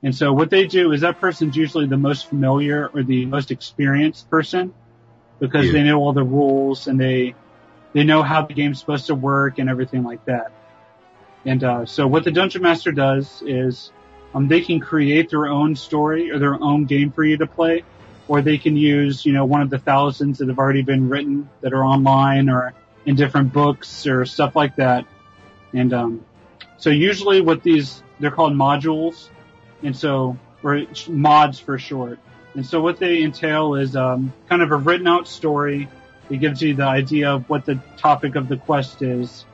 And so what they do is that person's usually the most familiar or the most experienced person because yeah. they know all the rules and they they know how the game's supposed to work and everything like that. And uh, so what the dungeon master does is um, they can create their own story or their own game for you to play or they can use, you know, one of the thousands that have already been written that are online or in different books or stuff like that. And um, so usually what these they're called modules, and so or mods for short. And so what they entail is um, kind of a written out story. It gives you the idea of what the topic of the quest is,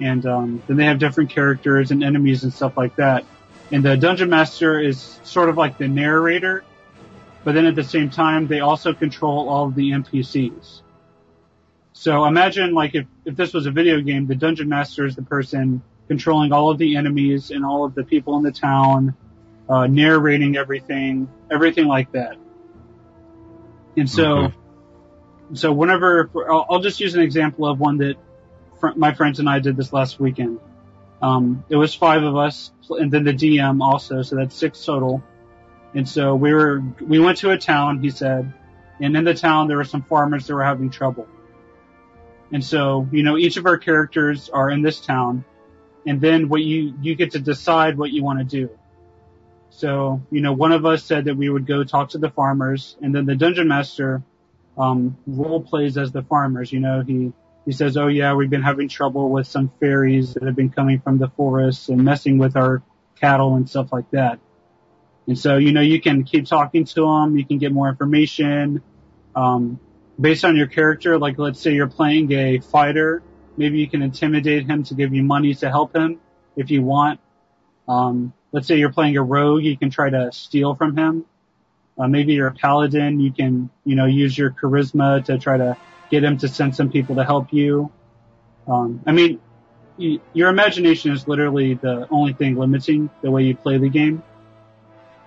and um, then they have different characters and enemies and stuff like that. And the dungeon master is sort of like the narrator, but then at the same time they also control all of the NPCs. So imagine like if, if this was a video game, the dungeon master is the person controlling all of the enemies and all of the people in the town, uh, narrating everything, everything like that. And so, okay. so whenever, I'll, I'll, just use an example of one that fr- my friends and I did this last weekend. Um, it was five of us and then the DM also, so that's six total. And so we were, we went to a town, he said, and in the town there were some farmers that were having trouble. And so, you know, each of our characters are in this town and then what you, you get to decide what you want to do. So, you know, one of us said that we would go talk to the farmers and then the dungeon master, um, role plays as the farmers. You know, he, he says, oh yeah, we've been having trouble with some fairies that have been coming from the forest and messing with our cattle and stuff like that. And so, you know, you can keep talking to them, you can get more information. Um, based on your character, like let's say you're playing a fighter, maybe you can intimidate him to give you money to help him if you want. Um, let's say you're playing a rogue, you can try to steal from him. Uh, maybe you're a paladin, you can, you know, use your charisma to try to get him to send some people to help you. Um, I mean, y- your imagination is literally the only thing limiting the way you play the game.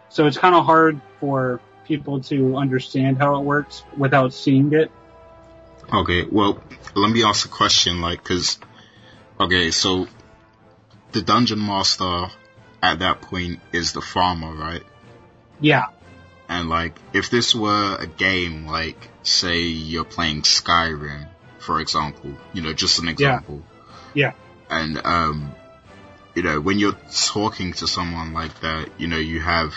So it's kind of hard for people to understand how it works without seeing it. Okay, well, let me ask a question, like, cause, okay, so the dungeon master at that point is the farmer, right? Yeah. And like, if this were a game, like, say you're playing Skyrim, for example, you know, just an example. Yeah. yeah. And, um, you know, when you're talking to someone like that, you know, you have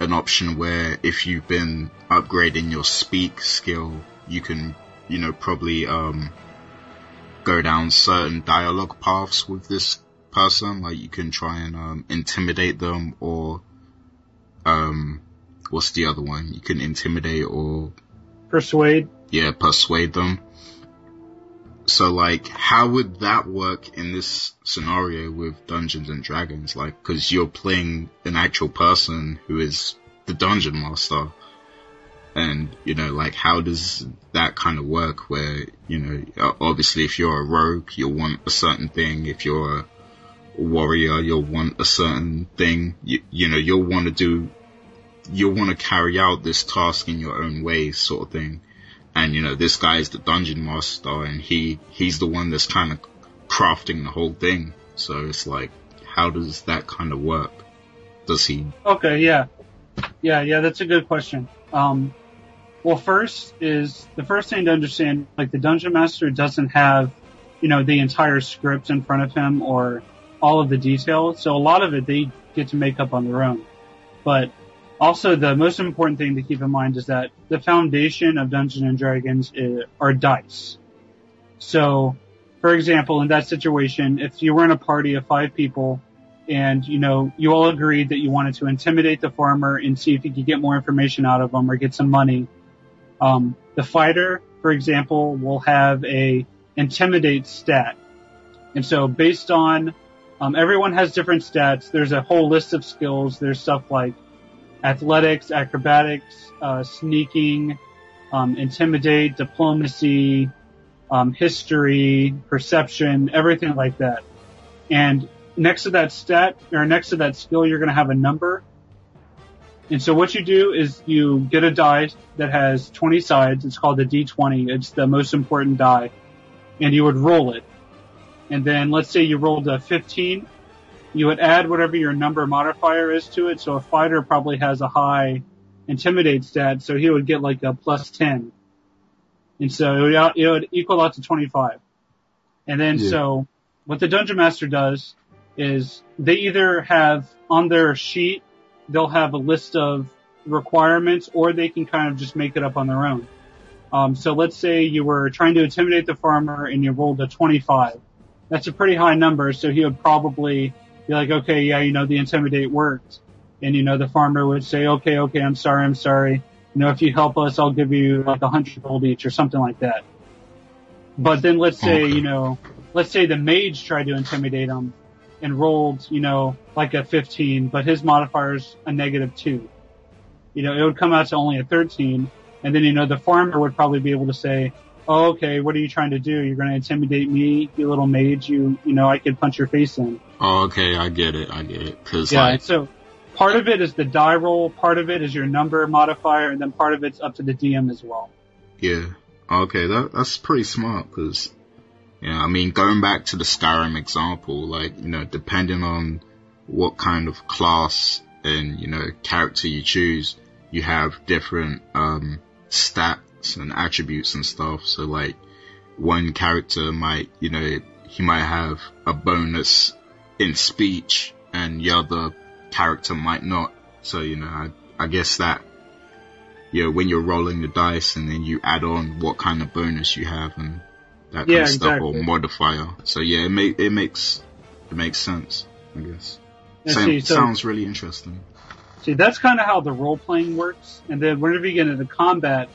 an option where if you've been upgrading your speak skill, you can, you know, probably um, go down certain dialogue paths with this person. Like you can try and um, intimidate them, or um, what's the other one? You can intimidate or persuade. Yeah, persuade them. So like, how would that work in this scenario with Dungeons and Dragons? Like, cause you're playing an actual person who is the Dungeon Master. And, you know, like, how does that kind of work where, you know, obviously if you're a rogue, you'll want a certain thing. If you're a warrior, you'll want a certain thing. You, you know, you'll want to do, you'll want to carry out this task in your own way sort of thing. And you know this guy is the dungeon master and he he's the one that's kind of crafting the whole thing. So it's like how does that kind of work? Does he okay yeah. Yeah yeah that's a good question. Um well first is the first thing to understand like the dungeon master doesn't have you know the entire script in front of him or all of the details. So a lot of it they get to make up on their own. But also, the most important thing to keep in mind is that the foundation of Dungeons and Dragons is, are dice. So, for example, in that situation, if you were in a party of five people and, you know, you all agreed that you wanted to intimidate the farmer and see if you could get more information out of them or get some money, um, the fighter, for example, will have a intimidate stat. And so based on, um, everyone has different stats. There's a whole list of skills. There's stuff like athletics, acrobatics, uh, sneaking, um, intimidate, diplomacy, um, history, perception, everything like that. And next to that stat or next to that skill, you're going to have a number. And so what you do is you get a die that has 20 sides. It's called the D20. It's the most important die. And you would roll it. And then let's say you rolled a 15 you would add whatever your number modifier is to it. So a fighter probably has a high intimidate stat, so he would get like a plus 10. And so it would, it would equal out to 25. And then yeah. so what the dungeon master does is they either have on their sheet, they'll have a list of requirements or they can kind of just make it up on their own. Um, so let's say you were trying to intimidate the farmer and you rolled a 25. That's a pretty high number, so he would probably be like, okay, yeah, you know, the intimidate worked. And, you know, the farmer would say, okay, okay, I'm sorry, I'm sorry. You know, if you help us, I'll give you like a hundred gold each or something like that. But then let's say, you know, let's say the mage tried to intimidate him and rolled, you know, like a 15, but his modifier's a negative two. You know, it would come out to only a 13. And then, you know, the farmer would probably be able to say, oh, okay, what are you trying to do? You're going to intimidate me, you little mage. You, you know, I could punch your face in. Oh, okay, I get it, I get it. Cause Yeah, like, so part of it is the die roll, part of it is your number modifier, and then part of it's up to the DM as well. yeah, okay, that that's pretty smart. Cause, yeah, I mean, going back to the Skyrim example, like you know, depending on what kind of class and you know character you choose, you have different um stats and attributes and stuff. So like, one character might, you know, he might have a bonus in speech and the other character might not. So, you know, I, I guess that, you know, when you're rolling the dice and then you add on what kind of bonus you have and that kind Yeah, of stuff exactly. or modifier. So yeah, it make, it makes, it makes sense, I guess. Sam- see, so, sounds really interesting. see, that's kind of how the role playing works. And then whenever you get into combat,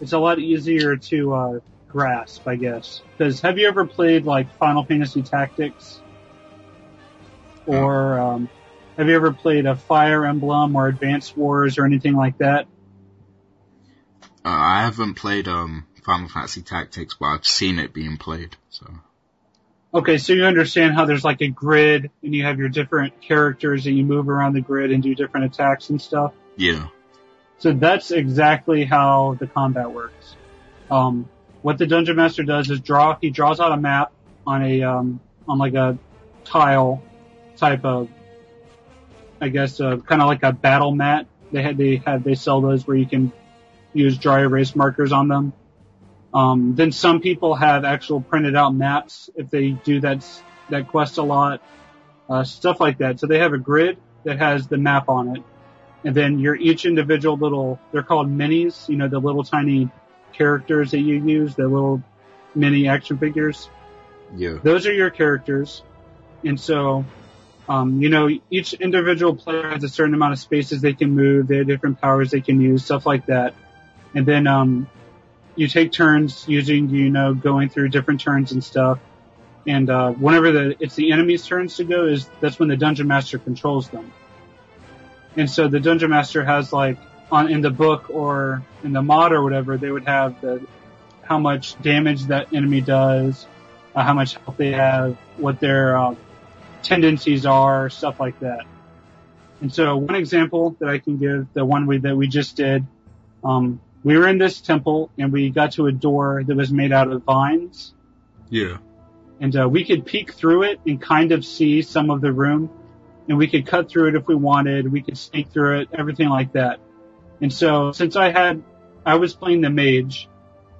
it's a lot easier to uh, grasp, I guess. Because have you ever played like Final Fantasy Tactics? Or um, have you ever played a Fire Emblem or Advanced Wars or anything like that? Uh, I haven't played, um, Final Fantasy Tactics, but I've seen it being played, so. Okay, so you understand how there's like a grid and you have your different characters that you move around the grid and do different attacks and stuff. Yeah. So that's exactly how the combat works. Um, what the dungeon master does is draw. He draws out a map on a um, on like a tile type of, I guess, uh, kind of like a battle mat. They had they have they sell those where you can use dry erase markers on them. Um, then some people have actual printed out maps if they do that that quest a lot, uh, stuff like that. So they have a grid that has the map on it and then your each individual little they're called minis you know the little tiny characters that you use the little mini action figures. Yeah. those are your characters. And so um, you know each individual player has a certain amount of spaces they can move they have different powers they can use stuff like that. And then um, you take turns using you know going through different turns and stuff. And uh, whenever the it's the enemy's turns to go is that's when the dungeon master controls them and so the dungeon master has like on in the book or in the mod or whatever, they would have the how much damage that enemy does, uh, how much health they have, what their uh, tendencies are, stuff like that. And so one example that I can give, the one we, that we just did, um, we were in this temple and we got to a door that was made out of vines Yeah. and uh, we could peek through it and kind of see some of the room, and we could cut through it if we wanted. We could sneak through it, everything like that. And so, since I had, I was playing the mage,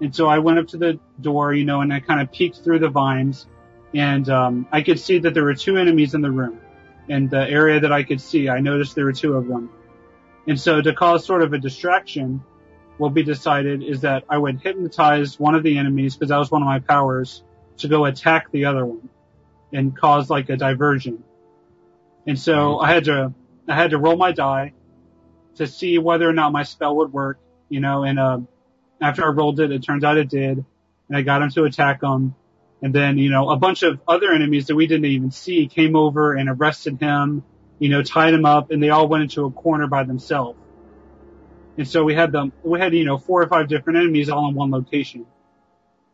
and so I went up to the door, you know, and I kind of peeked through the vines, and um, I could see that there were two enemies in the room. And the area that I could see, I noticed there were two of them. And so, to cause sort of a distraction, what we decided is that I would hypnotize one of the enemies because that was one of my powers to go attack the other one and cause like a diversion. And so I had to, I had to roll my die to see whether or not my spell would work, you know, and, uh, after I rolled it, it turns out it did. And I got him to attack him. And then, you know, a bunch of other enemies that we didn't even see came over and arrested him, you know, tied him up and they all went into a corner by themselves. And so we had them, we had, you know, four or five different enemies all in one location.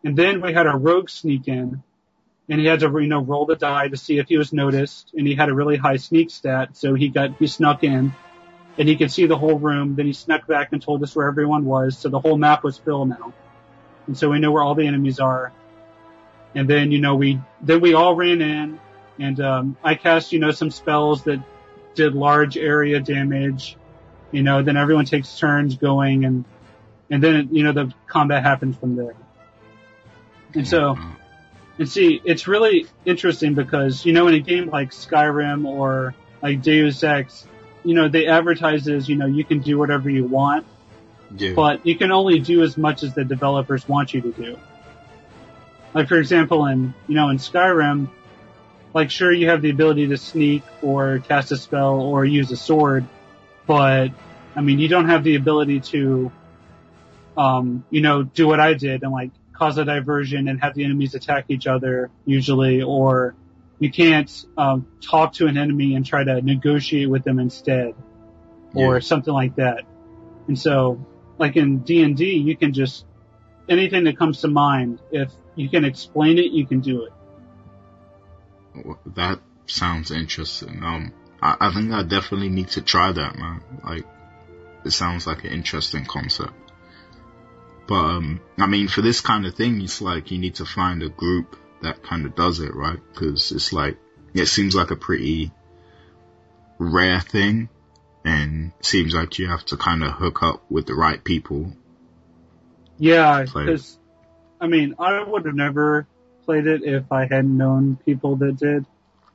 And then we had a rogue sneak in and he had to, you know, roll the die to see if he was noticed and he had a really high sneak stat. So he got, he snuck in and he could see the whole room. Then he snuck back and told us where everyone was. So the whole map was filled now. And so we know where all the enemies are. And then, you know, we, then we all ran in and, um, I cast, you know, some spells that did large area damage. You know, then everyone takes turns going and, and then, you know, the combat happens from there. And so, Uh, and see, it's really interesting because, you know, in a game like Skyrim or like Deus Ex, you know, they advertise as, you know, you can do whatever you want, yeah. but you can only do as much as the developers want you to do. Like, for example, in, you know, in Skyrim, like sure you have the ability to sneak or cast a spell or use a sword, but I mean you don't have the ability to, um, you know, do what I did and like cause a diversion and have the enemies attack each other usually, or you can't um, talk to an enemy and try to negotiate with them instead, or Yeah. something like that. And so, like in D and D, you can just anything that comes to mind. If you can explain it, you can do it. That sounds interesting. Um, I, I think I definitely need to try that, man. Like, it sounds like an interesting concept. But um, I mean, for this kind of thing, it's like you need to find a group that kind of does it, right? Because it's like it seems like a pretty rare thing, and seems like you have to kind of hook up with the right people. Yeah, because I mean, I would have never played it if I hadn't known people that did.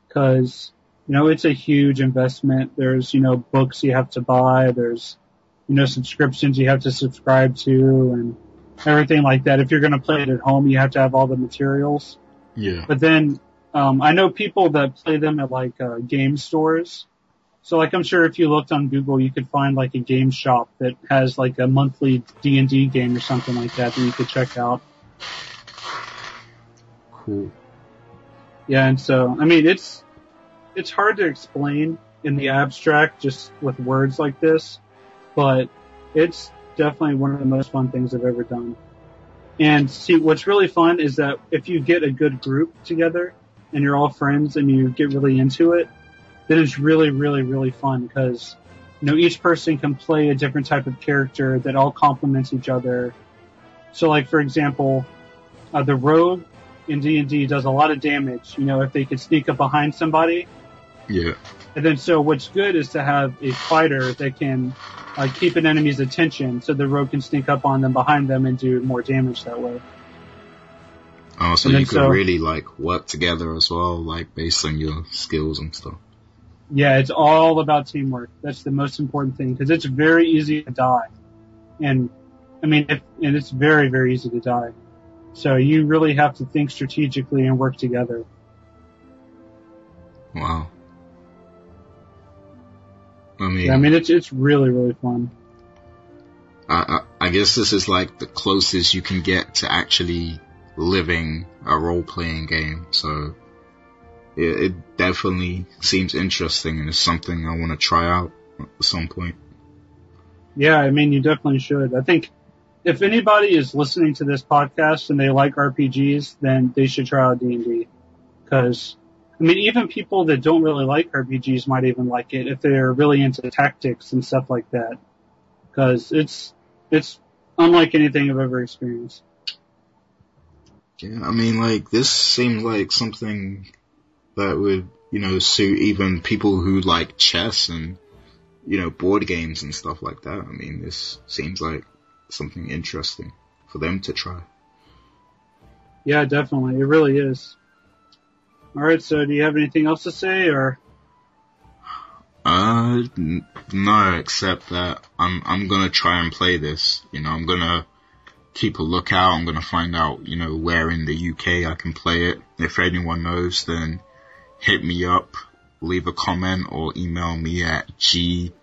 Because you know, it's a huge investment. There's you know books you have to buy. There's you know subscriptions you have to subscribe to, and everything like that. If you're going to play it at home, you have to have all the materials. Yeah. But then um, I know people that play them at like uh, game stores. So like I'm sure if you looked on Google, you could find like a game shop that has like a monthly D and D game or something like that that you could check out. Cool. Yeah, and so I mean it's it's hard to explain in the abstract just with words like this, but it's definitely one of the most fun things I've ever done. And see, what's really fun is that if you get a good group together and you're all friends and you get really into it, then it's really, really, really fun because you know each person can play a different type of character that all complements each other. So, like for example, uh, the rogue in D&D does a lot of damage, you know, if they could sneak up behind somebody. Yeah. And then so what's good is to have a fighter that can uh, keep an enemy's attention so the rogue can sneak up on them behind them and do more damage that way. Oh, so And you could so- really like work together as well, like based on your skills and stuff. Yeah, it's all about teamwork. That's the most important thing because it's very easy to die. And I mean, if, and it's very, very easy to die. So you really have to think strategically and work together. Wow. I mean, Yeah, I mean, it's, it's really, really fun. I, I, I guess this is like the closest you can get to actually living a role playing game. So it, it definitely seems interesting and it's something I want to try out at some point. Yeah, I mean, you definitely should. I think if anybody is listening to this podcast and they like RPGs, then they should try out D&D. Cause, I mean, even people that don't really like RPGs might even like it if they're really into tactics and stuff like that. Cause it's, it's unlike anything I've ever experienced. Yeah, I mean, like this seems like something that would, you know, suit even people who like chess and, you know, board games and stuff like that. I mean, this seems like something interesting for them to try. Yeah, definitely. It really is. Alright, so do you have anything else to say or? Uh, no, except that I'm I'm gonna try and play this. You know, I'm gonna keep a lookout. I'm gonna find out, you know, where in the UK I can play it. If anyone knows, then hit me up, leave a comment, or email me at gswaby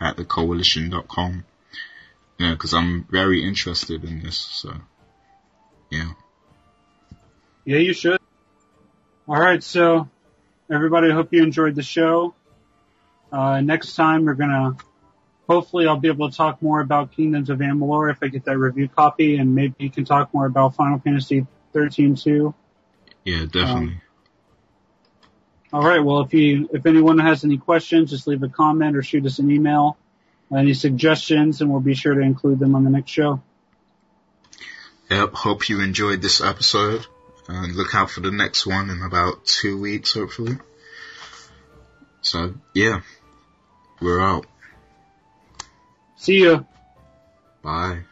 at thecoalition.com. Yeah, because I'm very interested in this. So, yeah. Yeah, you should. Alright, so everybody, I hope you enjoyed the show. Uh, next time we're gonna, hopefully I'll be able to talk more about Kingdoms of Amalur if I get that review copy and maybe you can talk more about Final Fantasy 13-2. Yeah, definitely. Alright, well if you, if anyone has any questions, just leave a comment or shoot us an email. Any suggestions and we'll be sure to include them on the next show. Yep, hope you enjoyed this episode. And look out for the next one in about two weeks, hopefully. So, yeah. We're out. See ya! Bye.